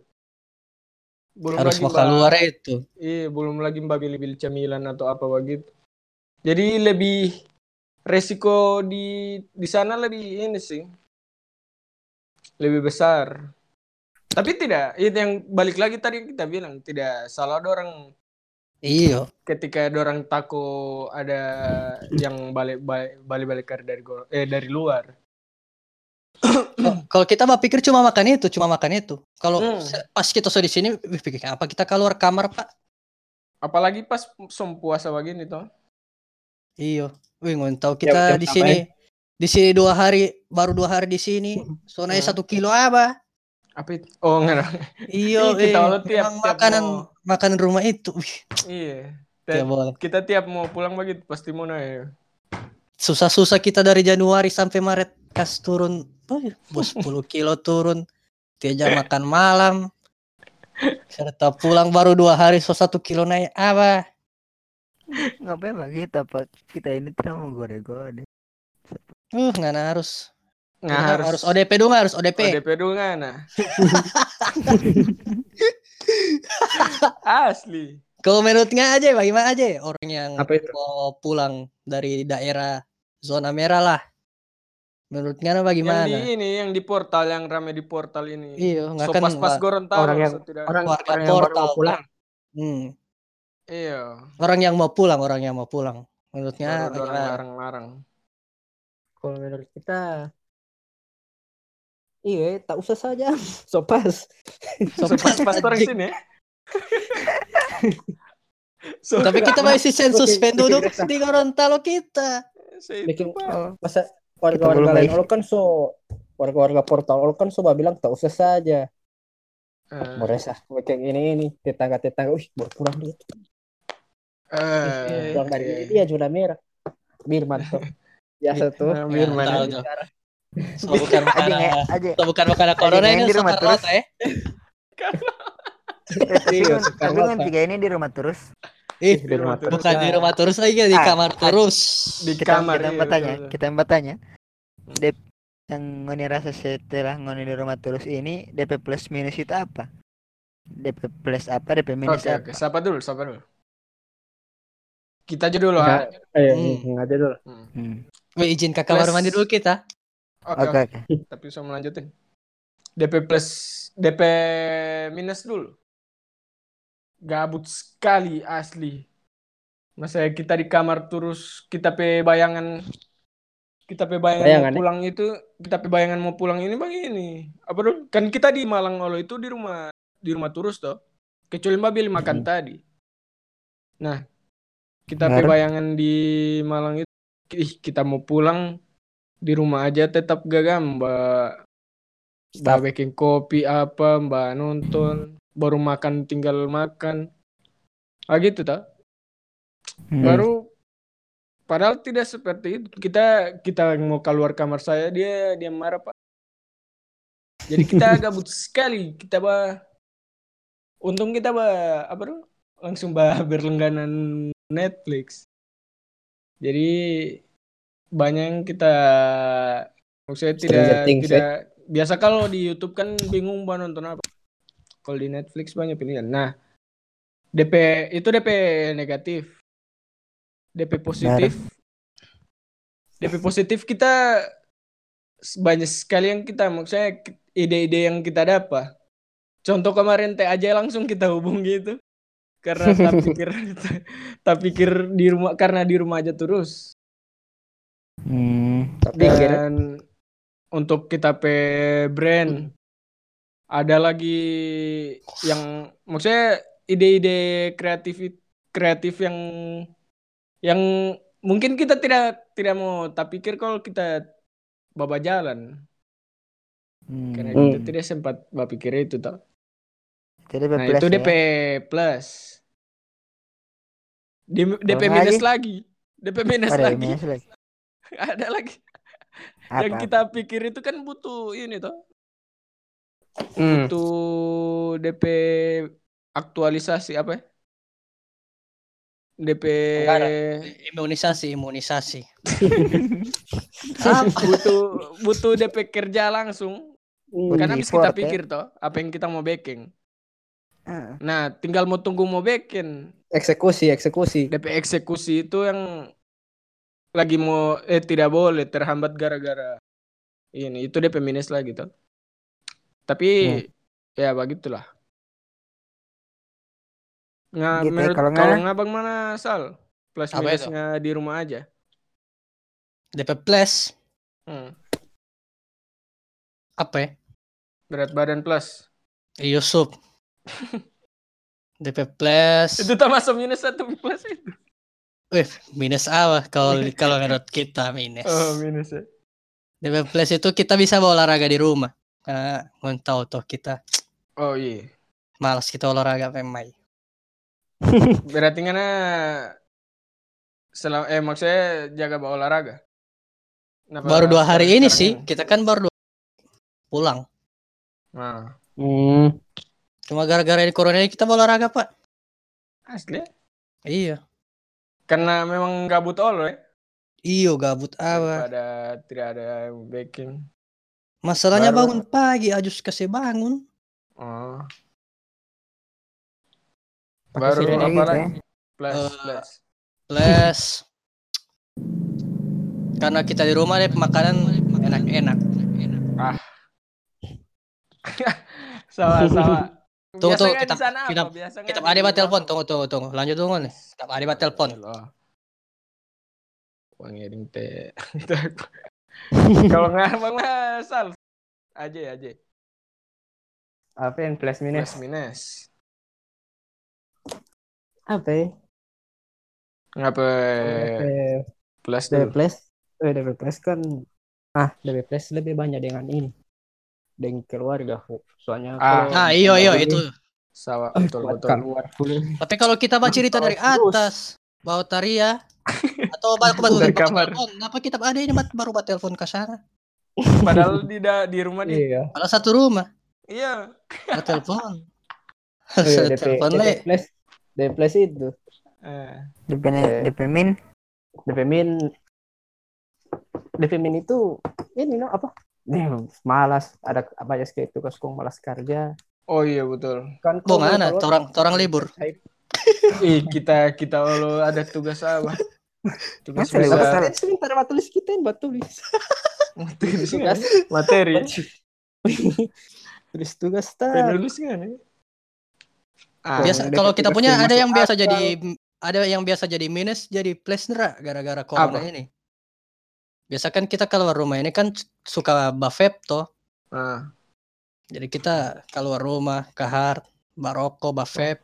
Belum harus lagi mau mbak- keluar itu. Iya belum lagi mbak beli-beli camilan atau apa begitu. Jadi lebih resiko di di sana lebih ini sih. Lebih besar. Tapi tidak itu yang balik lagi tadi kita bilang tidak salah ada orang iya. Ketika ada orang takut ada yang balik balik balik balik dari eh dari luar. Kalau- kita mah pikir cuma makan itu cuma makan itu. Kalau Hmm. pas kita so di sini pikir apa kita keluar kamar pak? Apalagi pas som puasa begini toh. Iya. Wih nggak tahu Jam- kita jam di sini di sini dua hari baru dua hari di sini so naik Hmm. satu kilo apa? Apa itu? Oh enggak iya Ih, kita eh, tiap- tiap makanan mau- makanan rumah itu. Iya. Tidak boleh kita tiap mau pulang begitu pasti mau naik. Susah-susah kita dari Januari sampai Maret. Kas turun oh, bos 10 kilo turun. Tiap makan malam. Serta pulang baru dua hari so satu kilo naik. Apa? Ngapain lagi kita pak kita ini tidak mau gode-gode. uh nggak nah, harus. Nggak Nggak harus harus ODP dulu nggak harus ODP ODP dulu nggak nah asli. Kalau menurutnya aja bagaimana aja orang yang Apa itu? mau pulang dari daerah zona merah lah. Menurutnya yang bagaimana? di ini yang di portal yang rame di portal ini. Iya nggak so kan pas pas Gorontalo Orang yang- Orang, Warga orang yang baru portal. mau pulang. hmm, iya. Orang yang mau pulang orang yang mau pulang. Menurutnya orang bagaimana? larang-larang. Kalau menurut kita Iya, tak usah saja. Sopas. so pas pas orang anjing. sini ya So, Tapi kita masih sensus penduduk di Gorontalo kita. Bikin-. Oh, Masa warga-warga lain. Olo kan so warga-warga portal Olo kan so bilang tak usah saja. Eh, kayak ini ini tetangga-tetangga, wih baru pulang dia. eh, Pulang dari dia zona merah. Birman tuh. Biasa tuh. Nah, Birman. ya. So, bukan aja nge- aja so, bukan makanan corona ini di rumah terus. ya. tapi Iya, kan- tapi tiga ini di rumah terus Ih, Di rumah terus. bukan di rumah terus lagi di Ah, kamar terus. Di kita kamar. kita iya, bertanya betul. kita bertanya Dep yang ngoni rasa setelah ngoni di rumah terus ini DP plus minus itu apa DP plus apa DP minus Oke, apa oke. Sapa dulu, sapa dulu. Kita aja dulu, ha. Ayo, Hmm. nggak ada dulu. Hmm. Hmm. Wih, izin ke kamar mandi dulu kita. Oke, oke oke. oke Tapi saya melanjutin. DP plus, DP minus dulu. Gabut sekali asli. Masa kita di kamar terus kita pe bayangan kita pe bayangan, Bayangan, mau ya? pulang itu kita pe bayangan mau pulang ini begini apa dulu kan kita di Malang Olo itu di rumah di rumah terus toh kecuali mbak Billy makan tadi nah kita pe bayangan di Malang itu ih, kita mau pulang di rumah aja tetap gagam mbak. Mbak bikin kopi apa mbak nonton baru makan tinggal makan. Ah gitu tak Hmm. baru padahal tidak seperti itu. Kita kita mau keluar kamar saya dia dia marah pak. Jadi kita gabut sekali. Kita bah untung kita bah apa tuh langsung bah berlangganan Netflix. Jadi banyak yang kita maksudnya tidak Things, tidak biasa kalau di YouTube kan bingung bah nonton apa. Kalau di Netflix banyak pilihan. Nah DP itu DP negatif. DP positif. DP positif kita banyak sekali yang kita maksudnya ide-ide yang kita dapat. Contoh kemarin teh aja langsung kita hubung gitu. Karena tak pikir tak pikir di rumah karena di rumah aja terus Hmm. Tapi kira dan untuk kita pe brand ada lagi yang maksudnya ide-ide kreatif kreatif yang yang mungkin kita tidak tidak mau tak pikir kalau kita baba jalan Hmm. karena Hmm. kita tidak sempat berpikir itu toh. Jadi DP Nah plus itu ya. DP plus. Di- DP minus lagi? lagi. DP minus Oh, ada lagi. minus lagi. Ada lagi. Apa? Yang kita pikir itu kan butuh ini toh. Hmm. Butuh DP aktualisasi apa ya? DP. Imunisasi, imunisasi. butuh butuh DP kerja langsung. Hmm. Karena habis kita ya. pikir toh apa yang kita mau backing. Ah. Nah, tinggal mau tunggu mau backing. Eksekusi, eksekusi. DP eksekusi itu yang lagi mau eh tidak boleh terhambat gara-gara ini itu DP minus lagi toh. Tapi ya begitulah. Nggak, Gitu ya, menurut kalau kalau nggak- ngabang mana Sal? Plus Apa itu? minusnya di rumah aja. DP plus Hmm. apa ya? Berat badan plus. Yusuf. DP plus. Itu tak masuk minus atau plus itu? Wih, minus apa kalau kalau menurut kita minus. Oh, minus ya. DP plus itu kita bisa bawa olahraga di rumah. Karena tahu toh kita Oh iya. malas kita olahraga pemain. Berarti ngana selama eh maksudnya jaga bawa olahraga. Kenapa Baru dua hari ini sih, kita kan baru dua pulang. Nah, Hmm. Cuma gara-gara di corona ini kita bawa olahraga pak. asli. ya? Iya. Karena memang gabut all ya. Iyo gabut apa? Daripada tidak ada backing. Masalahnya Baru- bangun pagi, Ajus kasih bangun. Oh. Pakai Baru apa gitu lagi? ya. Plus, Eh, plus. Plus karena kita di rumah deh makanan enak-enak. Sama-sama. Tunggu, tunggu, kita- sana kita- Kita ada rumah telepon, tunggu tunggu tunggu. Lanjut tunggu nih. Kita ada buat telepon. Eding teh. Kalau nggak bang Sal. Aja aja. Apa yang plus minus? Plus minus. Apa ya? Ngapa plus dulu? Plus, eh, Plus kan, ah DP Plus lebih banyak dengan ini, dengan keluarga. Soalnya Ah. Nah, iyo iyo itu. Sawa, eh, betul betul. keluar. Tapi kalau kita baca cerita dari atas, bawa taria atau baru baru Dari baru kamar. telepon. Kenapa kita ada ini baru baru telepon ke sana? Padahal di da- di rumah dia. Iya. Kalau satu rumah, Iya. baru telepon. Iya, telepon le. Plus, DP Plus itu, Eh, DP Eh. DP min DP Min, DP Min itu ini no apa? Nih, malas, ada banyak sekali tugas kong malas kerja. Oh iya betul. Kan kong mana? Orang orang libur. Ih, kita kita lo ada tugas apa? Tugas besar. Eh, sebentar buat tulis kita yang buat tulis. Tulis Tugas. materi. tulis tugas tak. Penulis kan ya? Ah, Biasa kalau kita tugas punya ada yang biasa akal. jadi ada yang biasa jadi minus jadi plus nera gara-gara corona Apa? ini. Biasa kan kita keluar rumah ini kan suka bafep toh. ah. Jadi kita keluar rumah, kahar, baroko, bafep.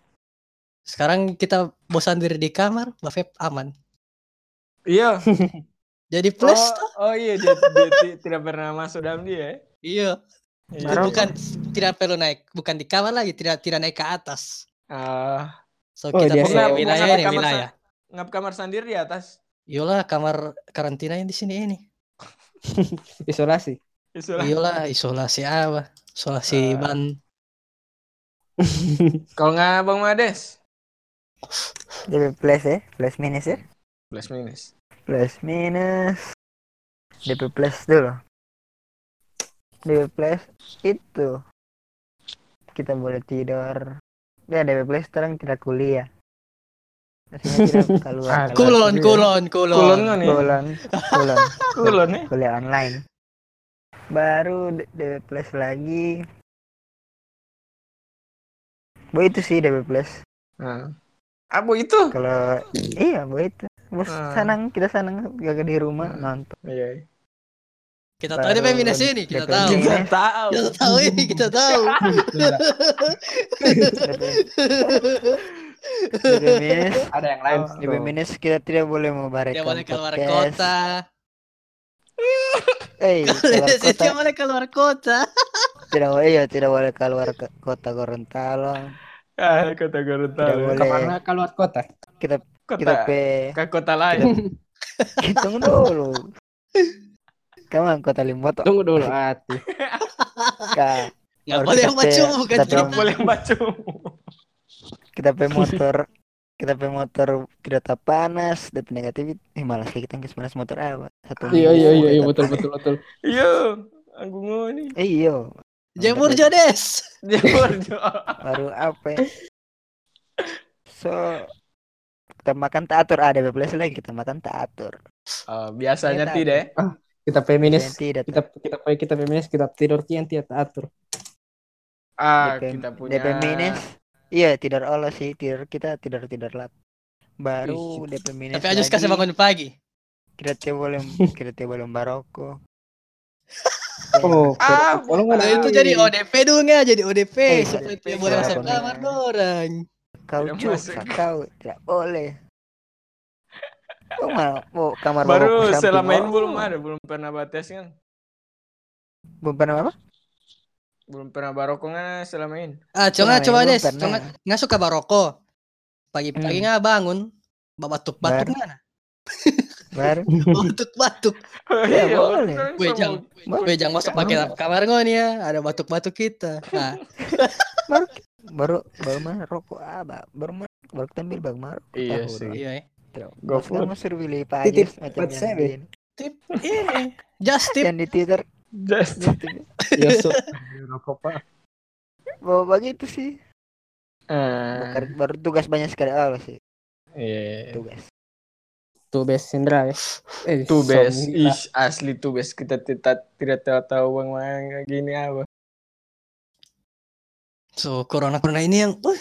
Sekarang kita bosan diri di kamar, bafep aman. Iya. Jadi plus Oh, toh. oh iya dia, dia ti- tidak pernah masuk dalam dia. ya? Iya. Iya. Bukan tidak perlu naik, bukan di kamar lagi, tidak tidak naik ke atas. Ah, So Oh, kita dia punya wilayah ini wilayah. ngap kamar sendiri di atas. Iyalah kamar karantina yang di sini ini. Isolasi. Itulah. Iyalah isolasi apa? Isolasi Ah. ban. Kalau nggak Bang Mades? DP plus ya plus minus ya Plus minus. plus minus DP plus dulu DP plus itu kita boleh tidur ya DP plus sekarang tidak kuliah keluar Ah, Kulon, kulon, kulon. Kulon kan ya? kulon kulon Kulon ya? kuliah online baru D- DP plus lagi Bu itu sih DP plus Nah. Apa itu? kalau iya Bu itu Bos Ah. senang kita senang gak di rumah Ah. nonton Iya. Kita tahu DP minus ini, kita tahu. Kita tahu. Kita tahu ini, kita tahu. DP minus Ada yang lain. Oh, DP minus kita tidak boleh membarekan Dia boleh keluar podcast. kota. Eh, kota boleh keluar kota. tidak boleh iya tidak boleh keluar ke kota Gorontalo Ah, kota tidak Gorontalo. boleh Ke mana keluar kota? kita Kota kita pe ke kota lain. hitung dulu kamu kota Limboto Tunggu dulu hati. Kak, Nggak boleh kita- kita Nggak cerita. boleh baca. Kita pe motor kita pe motor tidak tak panas dan negatif eh malas sih kita nggak panas motor apa satu Iya iya iya iya kita betul betul betul. Iya. Aku ngoni. eh iya Jemur Jodes. Jemur Jo. baru apa ya? so kita makan teratur ada plus lagi kita makan teratur Oh, biasanya Iya, tidak. ya? Kita feminis. tidak Kita kita kita feminis kita tidur kian tidak atur. Ah, DP, kita punya DP minus iya tidur Allah sih tidur kita tidur tidur lat baru DP minus Tapi Ajus kasih bangun pagi. boleh kita tidak boleh baroko Oh, Ah, kalau Nah, nggak itu jadi ODP dulu nggak jadi ODP Eh, supaya dia boleh masuk kenapa? kamar orang. kau juga masuk. kau tidak boleh kau mau mau kamar Baru selama ini oh. belum ada, belum pernah batas kan? belum pernah apa Belum pernah barokong kan selama ini. Ah, coba Selama coba deh. Coba nggak suka baroko. Pagi-pagi Hmm. nggak bangun. Batuk-batuk Baru. mana? baru Batuk-batuk. Oh, Ya, iya, boleh. Gue baru gue jangan masuk pakai kamar gue nih ya. Ada batuk-batuk kita. Nah, baru baru mana rokok apa baru mana baru tampil bang Mar Iya sih. iya. ya. For kan masuk pilih Pak Titip Ajis macam yang. Tip ini. Just tip. yang di Twitter Just Yusuf. Rokok pak. bawa begitu sih Ah, Bakar- baru tugas banyak sekali Allah sih iya. tugas Tuh best Sindra ya. Eh, gila. ih asli tuh bes kita tidak tidak tahu tahu bang Mang gini apa. So, corona corona ini yang uh,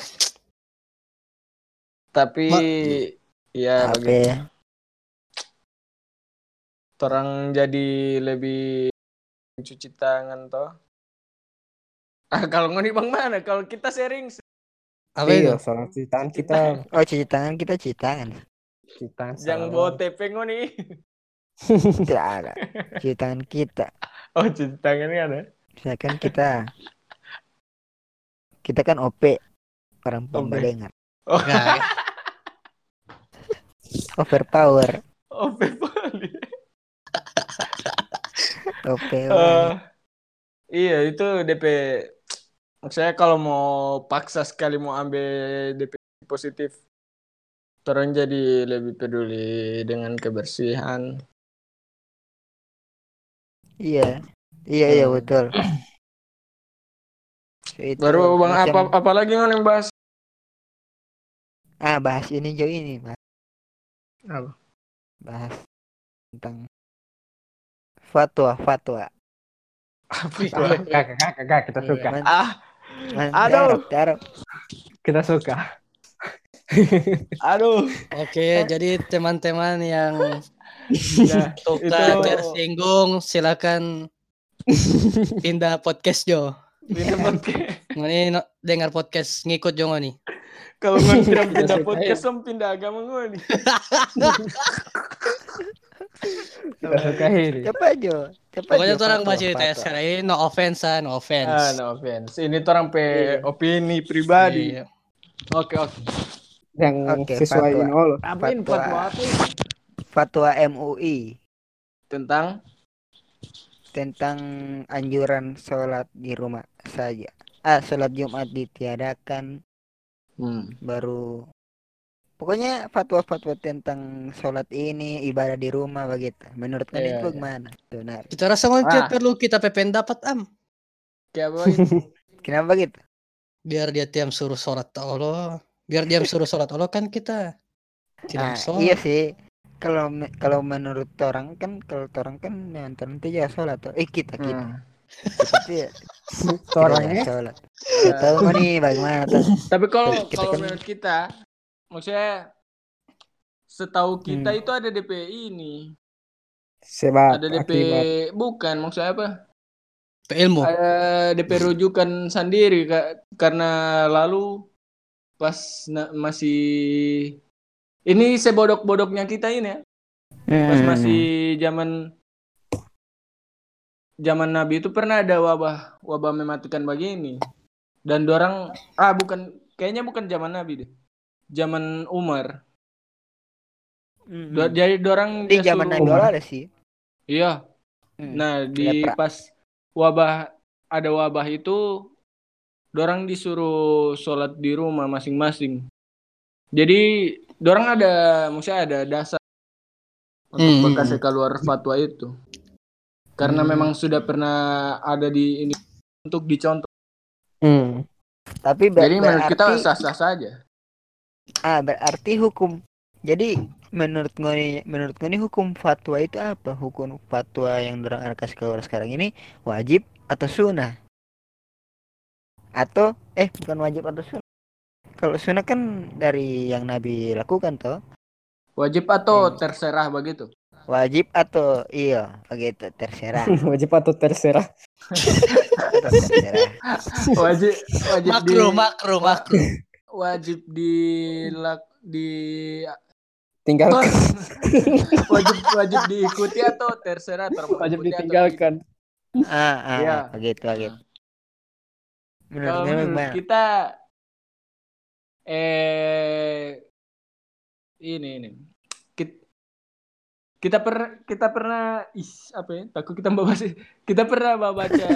Tapi Ma- ya apa bagi ya orang jadi lebih cuci tangan toh. Ah kalau ngoni bang mana? Kalau kita sharing apa itu? Iya, soal cuci tangan kita oh cuci tangan kita cuci tangan Cuci tangan Jangan selalu. bawa tepeng oh, nih. Tidak ada. Cuci tangan kita. Oh, cuci tangan ini ada. Misalkan kita kita kan OP orang pembadengar. Oh, Enggak, Overpower. oh OP. Eh, iya itu DP. Saya kalau mau paksa sekali mau ambil DP positif, orang jadi lebih peduli dengan kebersihan. Iya. Iya iya Hmm. betul. Itu Baru bang apa macam- apa lagi yang bahas? Ah bahas ini jauh ini bahas, Apa? bahas tentang fatwa fatwa. Apa itu? Kakak, kakak, kita Iya, suka. man- Ah, Aduh. darab. Kita suka. aduh. Oke, jadi teman-teman yang Nah, suka Itu- tersinggung silakan pindah podcast Jo. ini podcast. Ini no- dengar podcast ngikut Jo nih. Kalau nggak pindah podcast, om pindah agama gue nih. Kita. Cepat Jo. Cepat Pokoknya tuh orang cerita fatwa. sekarang ini no offense ah, no offense. Ah, no offense. Ini tuh orang pe opini pribadi. Iya. Oke, oke. Yang Oke, sesuai fatwa. ini Allah. Apa ini Fatwa. apa? Fatwa MUI Tentang tentang anjuran sholat di rumah saja. Ah, sholat Jumat ditiadakan hmm. baru pokoknya fatwa-fatwa tentang sholat ini ibadah di rumah begitu. Menurut kalian Iya, itu iya. gimana? Benar. Kita rasa nanti Ah. perlu kita pendapat am. kayak apa ini? Kenapa gitu? Biar dia tiam suruh sholat Allah. Biar dia suruh sholat Allah kan kita Nah, tidak sholat. iya sih. Kalau kalau menurut orang kan kalau orang kan nonton itu ya sholat tuh. Eh kita kita Hmm. tuh ya Orangnya ya sholat. Gak tahu nih bagaimana. Tapi kalau Kita kalau kan- menurut kita, maksudnya setahu kita Hmm. itu ada DP ini, sebab ada DP akibat. bukan maksudnya apa? ilmu. Ada DP rujukan sendiri Kak. karena lalu pas masih ini sebodok-bodoknya kita ini ya. Pas Hmm. masih zaman zaman Nabi itu pernah ada wabah wabah mematikan begini. Dan dorang ah bukan kayaknya bukan zaman Nabi deh. Zaman Umar. Hmm. Do- jadi dorang di zaman Allah ada sih. Iya. Hmm. Nah, di Lepra. pas wabah ada wabah itu dorang disuruh sholat di rumah masing-masing. Jadi dorang ada maksudnya ada dasar untuk Hmm. bekas keluar fatwa itu. Karena Hmm. memang sudah pernah ada di ini untuk dicontoh. Hmm. Tapi ber- Jadi menurut kita sah-sah saja. Ah, berarti hukum. Jadi menurut gue menurut gue hukum fatwa itu apa? Hukum fatwa yang kasih keluar sekarang ini wajib atau sunnah? Atau eh bukan wajib atau sunnah? Kalau sunnah kan dari yang Nabi lakukan toh. Wajib atau Hmm. terserah begitu. Wajib atau iya begitu terserah. Wajib atau terserah. Wajib wajib di Makro, makro, makro. Wajib di di Tinggal wajib wajib diikuti atau terserah wajib ikuti atau ditinggalkan. Ah, ah, Iya. begitu begitu. Menurut menurut kita eh ini ini kita, kita per kita pernah is apa ya takut kita baca kita pernah baca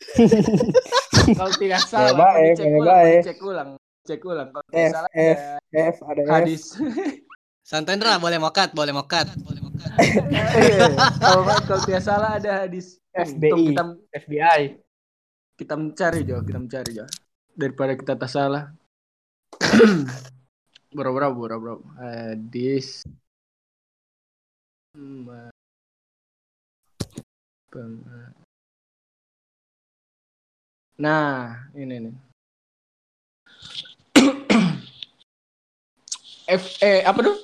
kalau tidak salah baik, cek ya ulang baik. cek ulang cek ulang kalau F, salah F, ada F, ada F. hadis Santai Ndra, boleh mokat, boleh mokat. Eh, kalau kalau tidak salah ada hadis FBI. Kita FBI. kita mencari Jo, kita mencari Jo. Daripada kita tak salah. bro bro bro bro. Hadis. Nah, ini nih. F eh apa tuh?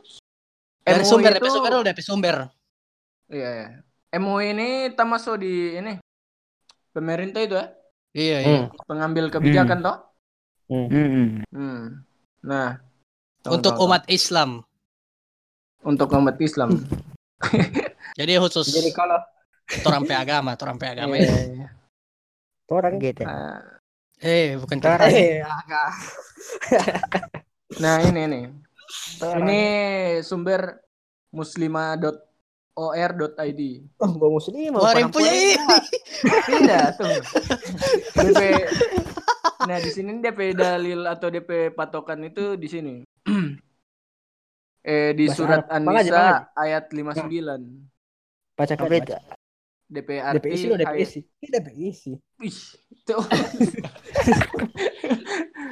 Dari MUI sumber, itu- sumber dari sumber. Iya, iya. MUI ini termasuk di ini pemerintah itu ya, Iya, iya. Hmm. pengambil kebijakan toh. Hmm. Hmm. Hmm. Nah, Untuk tahu, tahu, umat Islam. untuk umat Islam. Jadi khusus Jadi kalau orang pe agama, orang pe agama. Iya, ya. iya. orang gitu Ah, Eh, bukan. Orang. eh agak Nah ini nih, ini sumber muslima.or.id. oh, gua muslim Wah, yang punya ini. Tidak tuh. DP. Nah di sini DP dalil atau DP patokan itu di sini. eh di Bahasa surat An-Nisa ayat 59. baca apa itu DP DP arti isi lo DP isi ini DP isi Ih, tuh.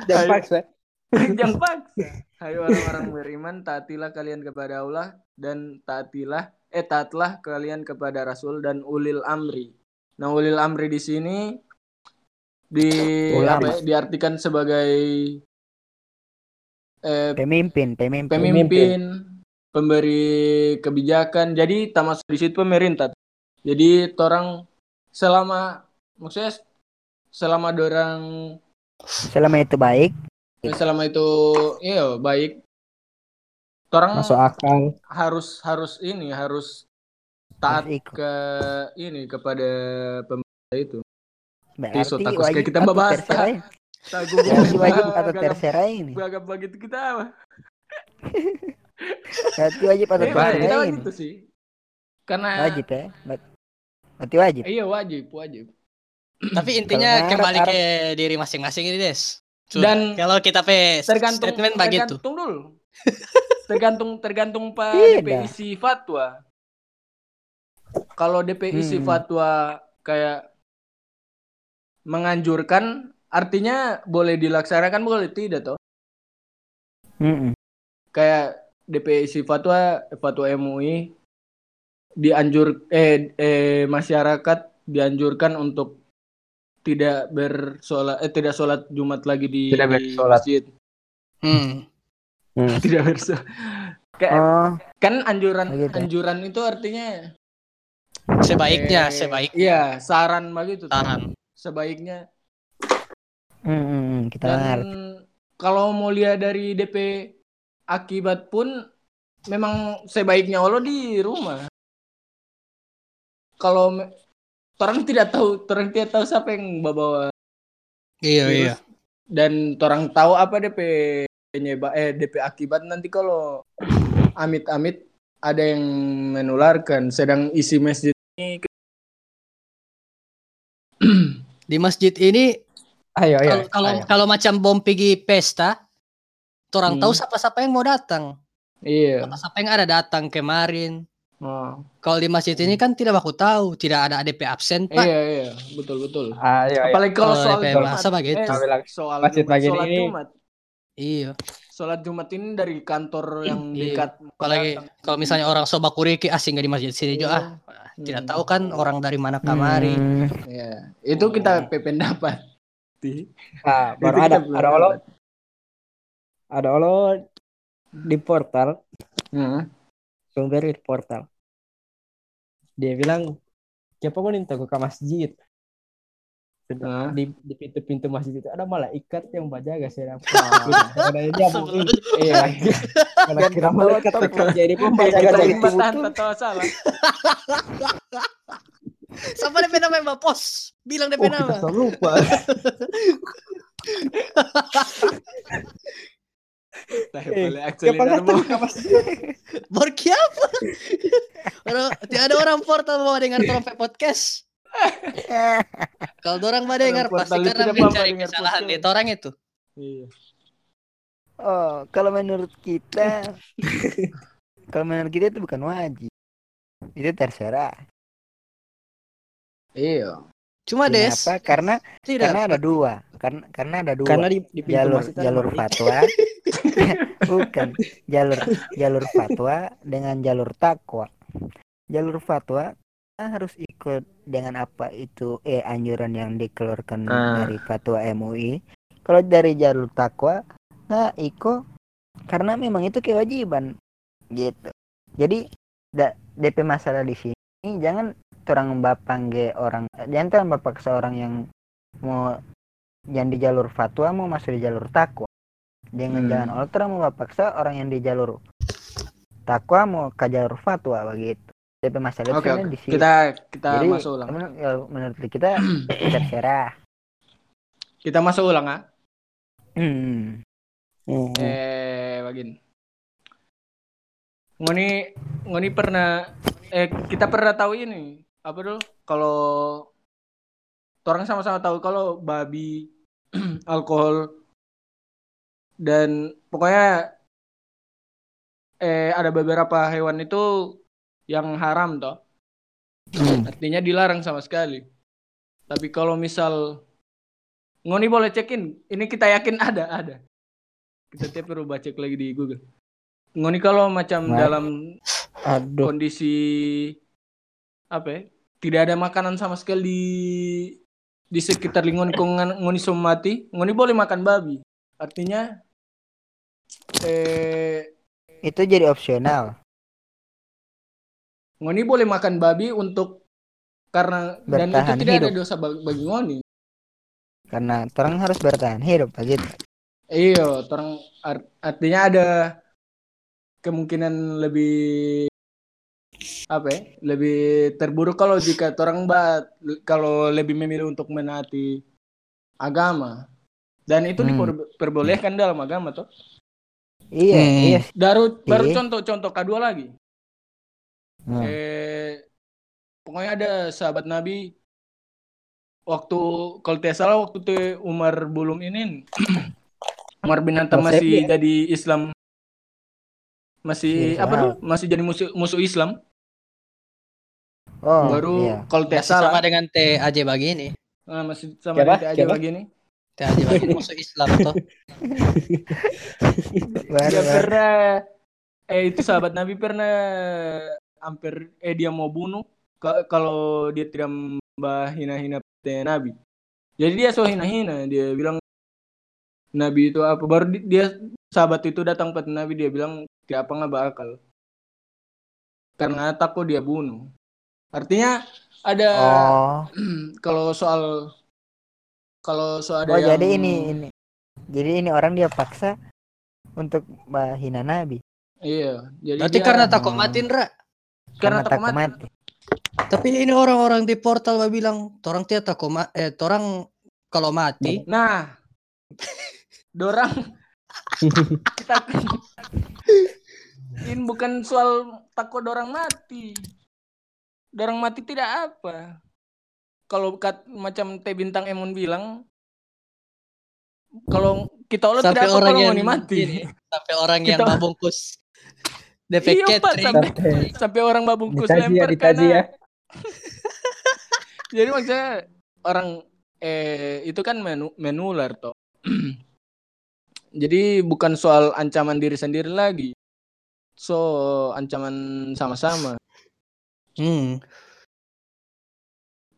paksa Jangan paksa. Hai orang-orang beriman, taatilah kalian kepada Allah dan taatilah eh taatlah kalian kepada Rasul dan ulil amri. Nah, ulil amri di sini di apa ya, diartikan sebagai eh, pemimpin pemimpin pemimpin, pemberi kebijakan. Jadi termasuk di situ pemerintah. Jadi orang selama maksudnya selama dorang selama itu baik selama itu iya baik. Orang masuk akal harus harus ini harus taat ke ini kepada pemerintah itu. berarti takut wajib kayak kita Tagu berarti wajib atau terserah ini Gagap begitu kita berarti wajib atau kita terserah ini gitu sih. Karena wajib ya Ber- berarti wajib Iya wajib, wajib. Tapi intinya kembali ke diri masing-masing ini, Des. Dan kalau kita pe Tergantung statement begitu. tergantung dulu. tergantung tergantung Pak Tidak. DP isi fatwa. Kalau DP isi Hmm. fatwa kayak menganjurkan artinya boleh dilaksanakan boleh tidak toh? Mm-mm. Kayak DP isi fatwa fatwa MUI dianjur eh, eh masyarakat dianjurkan untuk tidak bersolat eh tidak sholat Jumat lagi di, Tidak di bersolat. masjid. Hmm. Tidak bersolat. Kayak oh kan anjuran Begitu. anjuran itu artinya Sebaiknya, eh, sebaiknya. Iya, saran begitu. Saran. Sebaiknya mm-mm, kita dan ngerti kalau mau lihat dari DP akibat pun memang sebaiknya Allah di rumah. Kalau orang tidak tahu, orang tidak tahu siapa yang bawa Iya, virus iya. dan orang tahu apa DP penyebab eh DP akibat nanti kalau amit-amit ada yang menularkan sedang isi masjid ini Di masjid ini ayo ayo kalau kalau macam bom pergi pesta, orang Hmm. tahu siapa-siapa yang mau datang. iya Siapa-siapa yang ada datang kemarin. Oh. Kalau di masjid ini kan tidak aku tahu, tidak ada ADP absen, Pak. iya iya betul betul ayo ayo apalagi kalau Kalau soal DP Jumat masa begitu. eh, soal masjid Jumat, ini. Jumat Iya. sholat Jumat ini dari kantor yang Iya. dekat Apalagi kalau misalnya orang soba kuriki asing nggak di masjid sini juga ah, tidak Hmm. tahu kan orang dari mana kamari. Hmm, Iya. itu kita pendapat Di- nah, baru ada ada olo pendapat. ada olo di portal Hmm. Sumber di portal. Dia bilang siapa pun minta ke masjid? Di, di pintu-pintu masjid itu ada malaikat yang menjaga sedang Ah. Karena dia Sebelum- iya karena kira malaikat jadi pun dari imbas itu. Tanpa tahu salah. Siapa DP nama Mbak Pos? Bilang DP oh kita nama. selalu lupa Borki apa? Orang, tidak ada orang portal mau dengar trompet podcast. Kalau orang mau dengar pasti karena mencari kesalahan itu orang itu. Iya. oh kalau menurut kita kalau menurut kita itu bukan wajib itu terserah Iya. Cuma Des, Kenapa? karena tidak. karena ada dua karena karena ada dua. Karena di, di pintu jalur jalur fatwa. Bukan. Jalur jalur fatwa dengan jalur takwa. Jalur fatwa kita harus ikut dengan apa itu eh anjuran yang dikeluarkan Ah. dari fatwa MUI kalau dari jalur takwa nggak ikut. Karena memang itu kewajiban. Gitu. Jadi da, DP masalah di sini jangan orang bapang ge orang jangan terang bapak seorang yang mau yang di jalur fatwa mau masuk di jalur takwa jangan Hmm. jangan ultra mau paksa orang yang di jalur takwa mau kajar fatwa begitu tapi masalah Oke, sebenarnya oke. di sini Kita kita jadi masuk ulang. menurut, ya, menurut kita terserah Kita masuk ulang ah. hmm. Hmm. Eh, bagin. Ngoni ngoni pernah eh kita pernah tahu ini apa dulu kalau orang sama-sama tahu kalau babi alkohol dan pokoknya eh ada beberapa hewan itu yang haram toh Hmm. artinya dilarang sama sekali tapi kalau misal ngoni boleh cekin ini kita yakin ada ada kita tiap perlu baca lagi di Google ngoni kalau macam Baik. dalam Aduh. kondisi apa ya, tidak ada makanan sama sekali di, di sekitar lingkungan ngoni, ngoni sudah mati ngoni boleh makan babi. Artinya eh itu jadi opsional. Ngoni boleh makan babi untuk karena dan itu Bertahan tidak ada hidup. dosa bagi, bagi ngoni. Karena orang harus bertahan hidup begitu Iya, orang art- artinya ada kemungkinan lebih apa ya? Lebih terburuk kalau jika orang bat kalau lebih memilih untuk menaati agama. Dan itu Hmm. diperbolehkan dalam agama toh. iya Hmm. iya Baru baru Iya. contoh-contoh kedua lagi. Hmm. Eh pokoknya ada sahabat Nabi waktu kalau tidak salah waktu itu Umar belum ini Umar bin Joseph, masih ya? jadi Islam masih Islam. apa dulu masih jadi musuh musuh Islam oh baru iya. kalau sama dengan TAJ begini. ah, masih sama dia aja Siapa? begini TAJ begini musuh Islam toh. Dia pernah eh itu sahabat Nabi pernah hampir eh dia mau bunuh ka- kalau dia tidak hina-hina Nabi. Jadi dia so hina-hina, dia bilang Nabi itu apa baru di- dia sahabat itu datang ke Nabi dia bilang tidak apa nggak bakal karena takut dia bunuh. Artinya ada oh kalau soal kalau soal ada oh yang jadi ini ini jadi ini orang dia paksa untuk menghina nabi iya jadi Berarti dia- karena takut Hmm. mati Ndra. karena takut takut mati. Tapi ini orang-orang di portal bah bilang, torang tidak takut ma eh torang kalau mati Nah, dorang kita ini bukan soal takut dorang mati. Dorang mati tidak apa. Kalau kat, macam T bintang Emon bilang, kalau kita Allah sampai tidak apa orang kalau yang mati. ini, sampai orang yang babungkus DP Iya, Pak, sampai, sampai orang babungkus Ditaji ya, lempar ditaji ya. Jadi maksudnya orang eh itu kan menu menular toh. Jadi bukan soal ancaman diri sendiri lagi. So ancaman sama-sama Hmm.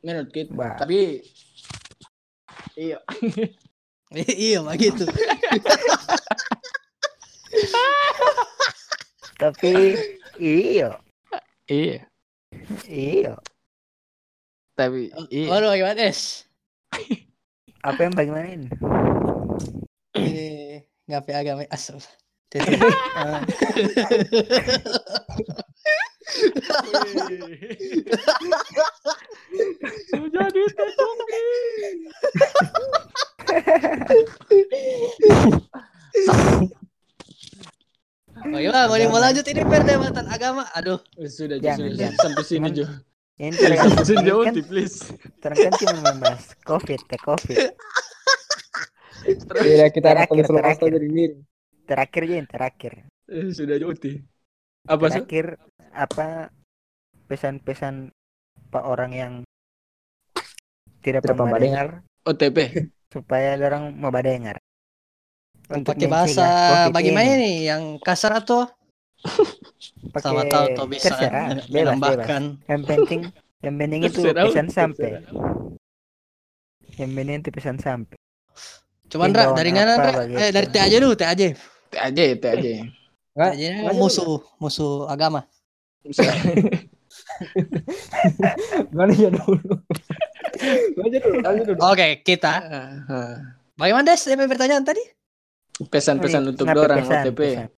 menurut kita. Bah. Tapi iya. iya begitu. tapi iya iya. iya Tapi iya. Waduh bagaimana es? apa yang bagaimana ini Ini ngapain agama asal. Tete. Ah. Jadi Bagaimana? Mau mau lanjut ini perdebatan agama? Aduh. sudah Jangan, sudah jangan. sampai sini Jo. ini Sampai jauh kan please. terang kan cuma membahas covid teh covid Iya, kita Terakhir, selalu terakhir. miring. terakhir aja yang terakhir Eh, sudah jauh Apa sih? terakhir apa pesan-pesan pak orang yang tidak Tidak dengar OTP. supaya orang mau dengar Untuk Pakai bahasa COVID bagaimana ini. nih? Yang kasar atau Pakai sama tahu tuh bisa terserah, men- bebas, bebas. menambahkan. yang penting yang penting itu Terserah, pesan sampai yang penting itu pesan sampai Cuman Ra, dari mana Ra? Eh dari T aja dulu, T aja. T aja, nggak musuh musuh agama. Gimana ya dulu? Aja dulu, aja dulu. Oke, kita. Bagaimana Des? DP pertanyaan tadi? Pesan-pesan Ini, untuk dorang pesan, OTP. pesan.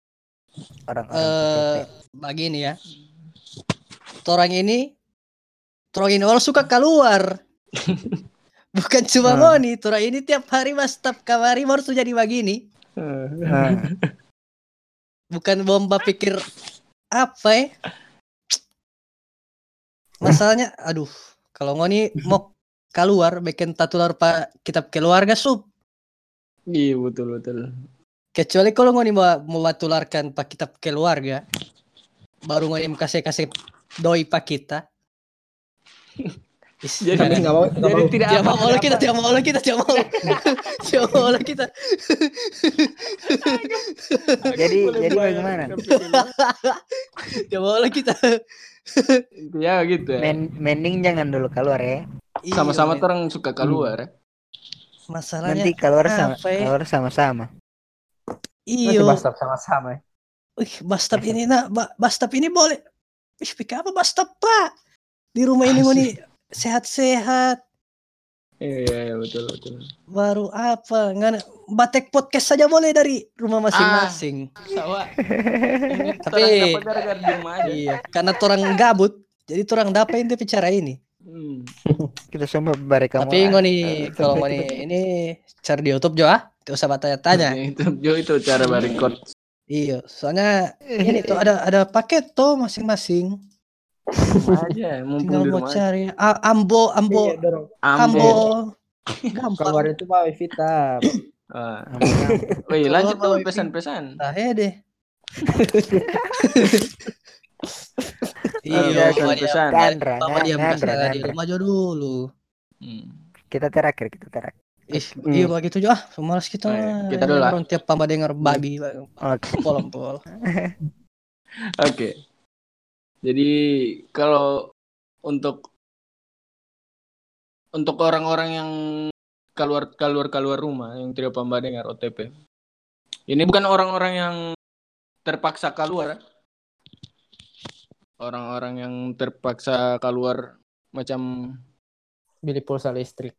orang-orang Eh OTP. begini ya. Orang ini Orang ini orang suka keluar. Bukan cuma Hmm. ngoni, orang ini tiap hari mastap kamari baru tuh jadi begini. Nah, Bukan bomba pikir apa ya? Masalahnya, aduh, kalau ngoni mau keluar bikin tatular pak kitab keluarga sub. Iya betul betul. Kecuali kalau ngoni mau mau tularkan pak kitab keluarga, baru ngoni kasih kasih doi pak kita. Jadi jangan- nggak mau, Jadi mau. tidak tidak apa, mau lah kita, tidak mau lah kita, tidak mau. Tidak mau lah kita. Jadi jadi bagaimana? Tidak mau lah kita. Ya gitu ya. Men mending jangan dulu keluar ya. Sama-sama Iya, orang suka keluar. ya. masalahnya Nanti keluar sama ya? keluar sama-sama. Iyo. bastap sama-sama. ya. Wih, bastap ini nak, ba bastap ini boleh. Ih, pikir apa bastap pak? Di rumah ini ngoni sehat-sehat. Iya iya iya, betul betul. Baru apa? Nggak batek podcast saja boleh dari rumah masing-masing. Sawa. Ini Tapi-. Iya, karena orang gabut, jadi orang dapat ini bicara ini. Hmm. Kita semua mereka Tapi ngoni kalau ngoni ini cari di YouTube jo ah, tidak usah bertanya-tanya. itu Jo itu cara record. Iya, soalnya ini tuh ada ada paket tuh masing-masing. aja mumpung Tinggal di mau rumah. aja. cari ambo ambo Iya, dorong. Ambo. ambo gampang. itu mah Vita. Ah. Wih, lanjut bawa pesan-pesan. Nah, ya deh. Iya, iya, pesan, Mama dia, pesan. Di rumah aja dulu. Hmm. Kita terakhir, kita terakhir. Ih, Hmm. iya begitu juga. Ah, malas kita. Mah. Kita dulu lah. Orang tiap pamba denger babi, Oke. pol-pol. Oke. Jadi kalau untuk untuk orang-orang yang keluar keluar keluar rumah yang tidak paham dengar OTP. Ini bukan orang-orang yang terpaksa keluar. Orang-orang yang terpaksa keluar macam Beli pulsa listrik.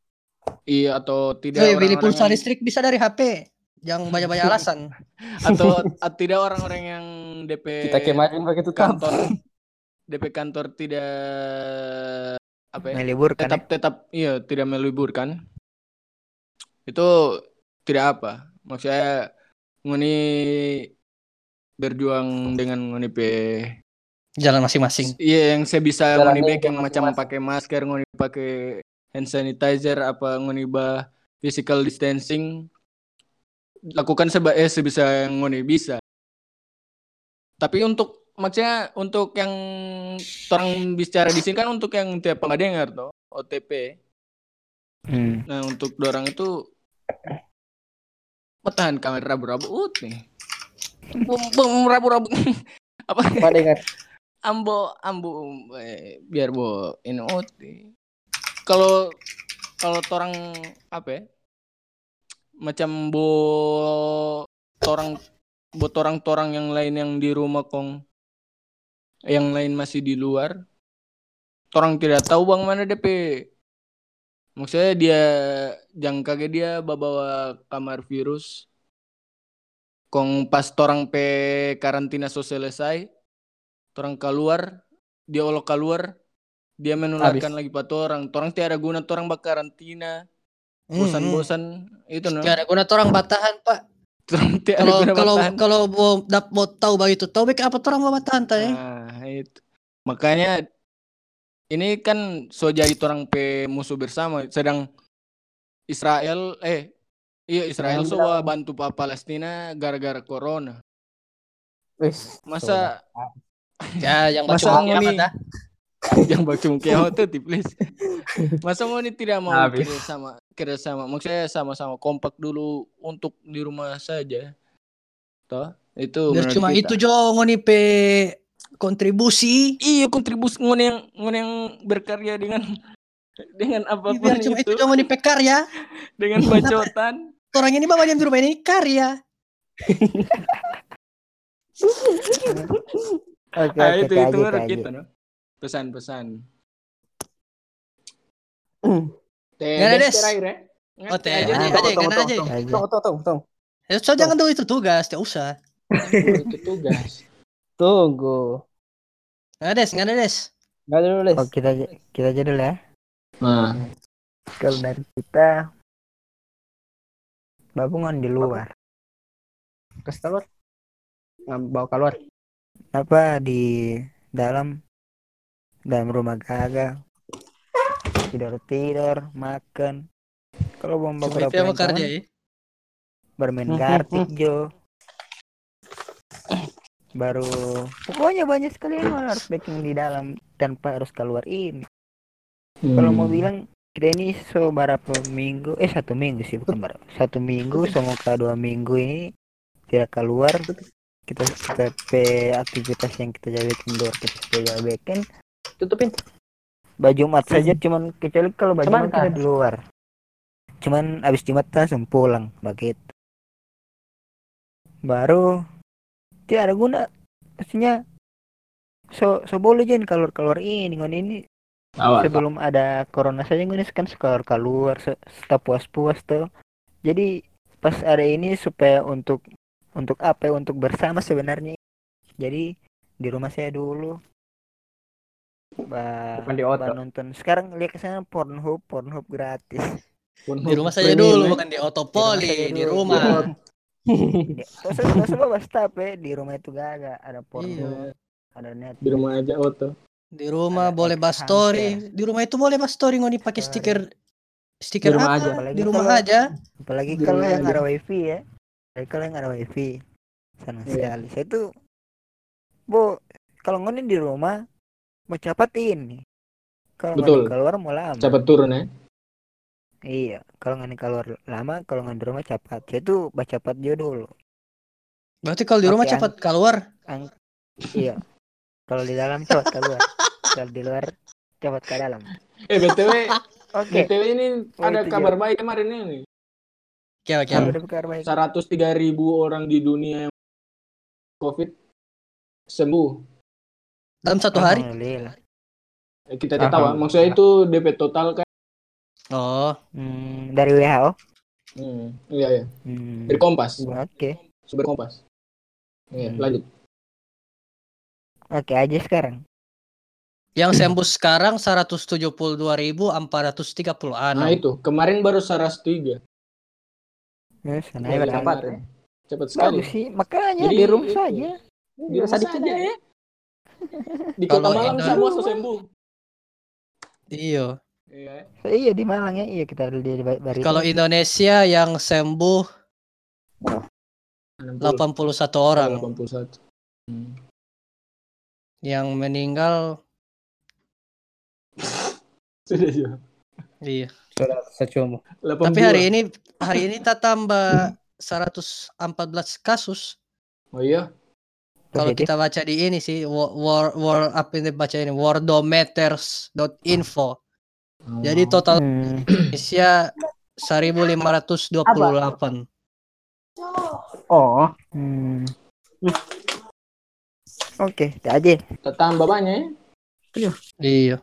iya atau tidak Hei, beli pulsa yang- listrik bisa dari HP. Jangan banyak-banyak alasan. atau at- tidak orang-orang yang DP Kita kemarin pakai kan. kantor DP kantor tidak apa ya? Meliburkan. tetap tetap iya tidak meliburkan itu tidak apa maksudnya ngoni berjuang dengan ngoni pe Jalan masing-masing. iya yang saya bisa Jalan back yang macam pakai masker ngoni pakai hand sanitizer apa ngoni bah physical distancing lakukan seba eh sebisa yang ngoni bisa tapi untuk maksudnya untuk yang orang bicara di sini kan untuk yang tiap pengadengar tuh OTP Hmm. Nah untuk dorang itu Petahan kamera rabu-rabu ut nih. Bum, bum, rabu-rabu. Apa? Apa dengar? Ambo, ambo, eh, biar bo ini ut. nih. Kalau kalau torang apa ya? Macam bo torang bo torang-torang yang lain yang di rumah kong yang lain masih di luar. Torang tidak tahu bang mana DP Maksudnya dia jangan kaget dia bawa kamar virus. Kong pas torang pe karantina so selesai, torang keluar, dia olok keluar, dia menularkan lagi pat orang. Torang tiada guna torang bak karantina, Hmm, bosan-bosan itu no. Gak ada guna orang batahan, Pak. Kalau kalau kalau mau dap mau tahu begitu, tahu baik apa orang mau bertahan teh? Nah, itu. Makanya ini kan so jadi torang pe musuh bersama, sedang Israel eh iya Israel so Israel bantu pa Palestina gara-gara corona. Masa Ya, yang Masa dah. yang baca kiamat tuh tiplis. Masa mau ini tidak mau Habis. kerja sama kerja sama maksudnya sama-sama kompak dulu untuk di rumah saja. Toh, itu Biar menurut cuma kita. itu jo ngoni pe kontribusi. Iya kontribusi ngon yang ngon yang berkarya dengan dengan apa pun Biar cuma itu itu, jo ngoni pe karya. dengan bacotan. Orang ini bawa yang di rumah ini karya. Oke, Ah, oke, itu itu menurut kaji. kita no. Pesan-pesan. Hmm. Nggak ada, des Des. ya. Oh, teh aja aja, aja, Tunggu, tunggu, aja. tunggu, Kaji. Tunggu, tunggu, tunggu, tunggu. Ya, so jangan tuh itu tugas, tidak usah. Itu tugas. Tunggu. Nggak des, nggak ada des. Nggak ada dulu, Les. Oh kita kita aja dulu ya. Nah, Kalau dari kita babungan di luar. Keluar. Nggak bawa keluar. Apa di dalam dalam rumah kagak. Tidur tidur makan. Kalau mau beberapa yang kerja ya. bermain kartik jo. Baru pokoknya banyak sekali yang harus baking di dalam tanpa harus keluar ini kalau mau bilang kita ini so berapa minggu eh satu minggu sih bukan berapa. Satu minggu ke dua minggu ini tidak keluar. Kita kita pe aktivitas yang kita jadi indoor kita bikin Tutupin. baju mat saja cuman kecuali kalau baju mat Sebentar. kita di luar. Cuman abis jumat langsung pulang begitu baru tidak ada guna maksudnya so so boleh jangan keluar keluar ini ngon ini. Awal. sebelum ada corona saja gue kan keluar se- setelah puas-puas tuh. Jadi pas ada ini supaya untuk untuk apa ya untuk bersama sebenarnya. Jadi di rumah saya dulu ba, Bukan di otot. nonton sekarang lihat ke sana Pornhub Pornhub gratis Di rumah saja dulu, bukan di Otopoli, di rumah. Ya, bawa staff ya di rumah itu gak ada ada Pornhub ada net Di rumah aja auto. Di rumah Ada boleh bahas story. Di rumah itu boleh bahas story ngoni pakai stiker stiker Di rumah apa? aja. Apalagi Di rumah kalau- aja. apalagi Di kalau yang aja. ada wifi ya apalagi kalau yang ada wifi senang Iya. sekali saya tuh bu kalau ngonin di rumah mau cepat ini. Kalau Betul. keluar mau lama. Cepat turun ya. iya kalau ngonin keluar lama kalau ngonin di rumah cepat saya tuh baca cepat dia dulu. Berarti kalau di rumah Oke, cepat keluar. Ang- iya. Kalau di dalam cepat keluar. Kalau di luar cepat ke dalam. Eh BTW, oke. BTW ini Oh, ada itu kabar baik kemarin ini. Kabar baik? 103 ribu orang di dunia yang COVID sembuh. Dalam satu hari. Eh, Kita tidak tahu, ah. maksudnya itu DP total kan? Oh, Hmm, dari WHO Hmm, iya iya. Hmm, Dari Kompas, oke sumber Kompas. Iya, Hmm. lanjut. oke aja sekarang yang sembuh sekarang 172.436. Nah itu, kemarin baru 103. Yes, sana Iya, ya, iya, cepat. Cepat sekali. Bagus sih, makanya Jadi, di rumah saja. Di rumah saja ya. Di Kalau kota Malang Indo- semua sembuh. Iya. Iya. Iya di Malang ya, iya kita di di Barito. Kalau Indonesia yang sembuh 60, 81 orang, 81. Hmm. yang meninggal Sudah juga. iya. Sudah secumu. Tapi hari ini hari ini tak tambah 114 kasus. Oh iya. Kalau kita baca di ini sih war war, apa ini baca ini worldometers.info. Jadi total Hmm, Indonesia 1528. Oh, hmm. Oke, okay, aja. Kita tambah banyak ya. Iya.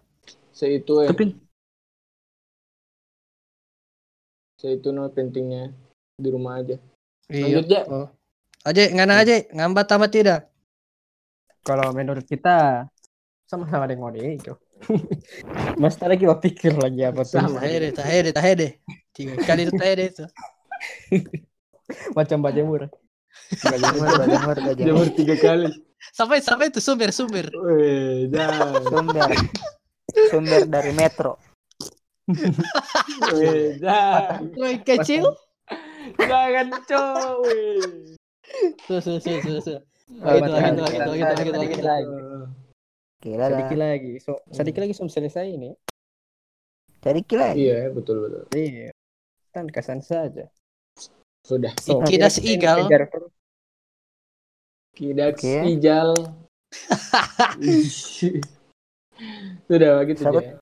Seitu ya. tapi Seitu no pentingnya di rumah aja. Iya. Lanjut ya. Oh. Aje, ngana aja, ngambat tamat tidak? Kalau menurut kita sama-sama dengan Ode itu. Mas lagi mau pikir lagi apa tuh. Sama. Tahede, tahede, tahede. Tiga kali itu tahede itu. Macam bajemur. Bajemur, bajemur, bajemur. Jamur tiga kali. Sampai sampai itu sumber sumber. Weh, jangan. Sumber. Sumber dari Metro. Weh, jangan. Woi kecil. Jangan cowok. weh. Tuh, tuh, tuh, tuh, tuh. Gitu, gitu, Sedikit gitu. lagi. Kira lah. Sedikit lagi. So, sedikit lagi sebelum selesai ini. Jadi kira. Iya, betul betul. Iya. Kan kesan saja. Sudah. So, Kidas kita Igal. Oke. Ijal. Sudah begitu ya.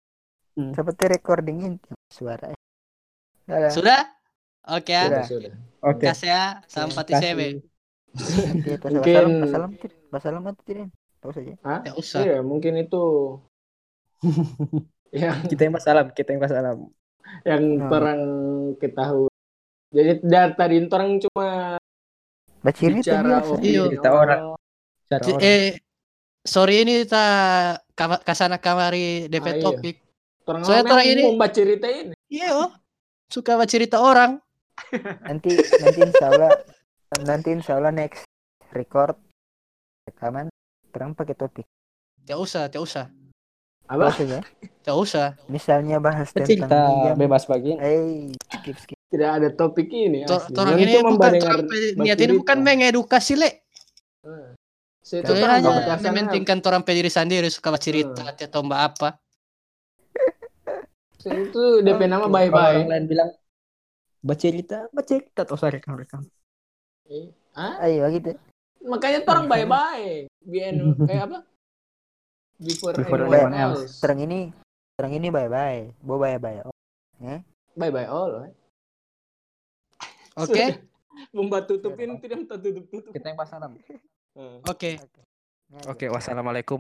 Seperti recording ini suara. Sudah? Oke. Sudah. Sudah. Oke. Kasih ya, sampai Kasih. Pas Mungkin- salam, pas salam, pas salam atau tidak? Tahu saja. Hah? Ya usah. Iya, mungkin itu yang Kita yang masalah, kita yang masalah. yang Hmm. perang ketahui. Jadi dari tadi orang cuma Baca cerita bicara Iya. Cerita orang. Orang. Eh, sorry ini kita kasana kamari DP Ah, iya. topik. Orang Soalnya orang ini- mau baca cerita ini. Iya, oh. Suka baca cerita orang. nanti nanti insya Allah nanti insya Allah next record rekaman terang pakai topik Tidak usah, tidak usah. Apa? maksudnya Tidak usah. misalnya bahas tentang kita minjam. bebas bagi. eh skip skip Tidak ada topik ini. Tor-. Orang Yang ini cuma bukan orang baca niat ini bukan mengedukasi, Le. Saya itu orang hanya mementingkan orang pe diri sendiri suka baca cerita atau mbak apa. Saya itu DP nama Kalau orang bye-bye. lain bilang baca cerita, baca cerita atau usah rekam rekam. Hah? ayo gitu Makanya tuh orang bye-bye. BN eh apa? Before, Before anyone anyone else. else. terang ini terang ini bye bye bo bye bye oh. Bye-bye all. eh. Oke, Membuat tutupin tidak minta tutup-tutup. Kita yang pasangan. Eh. oke. Oke, wassalamualaikum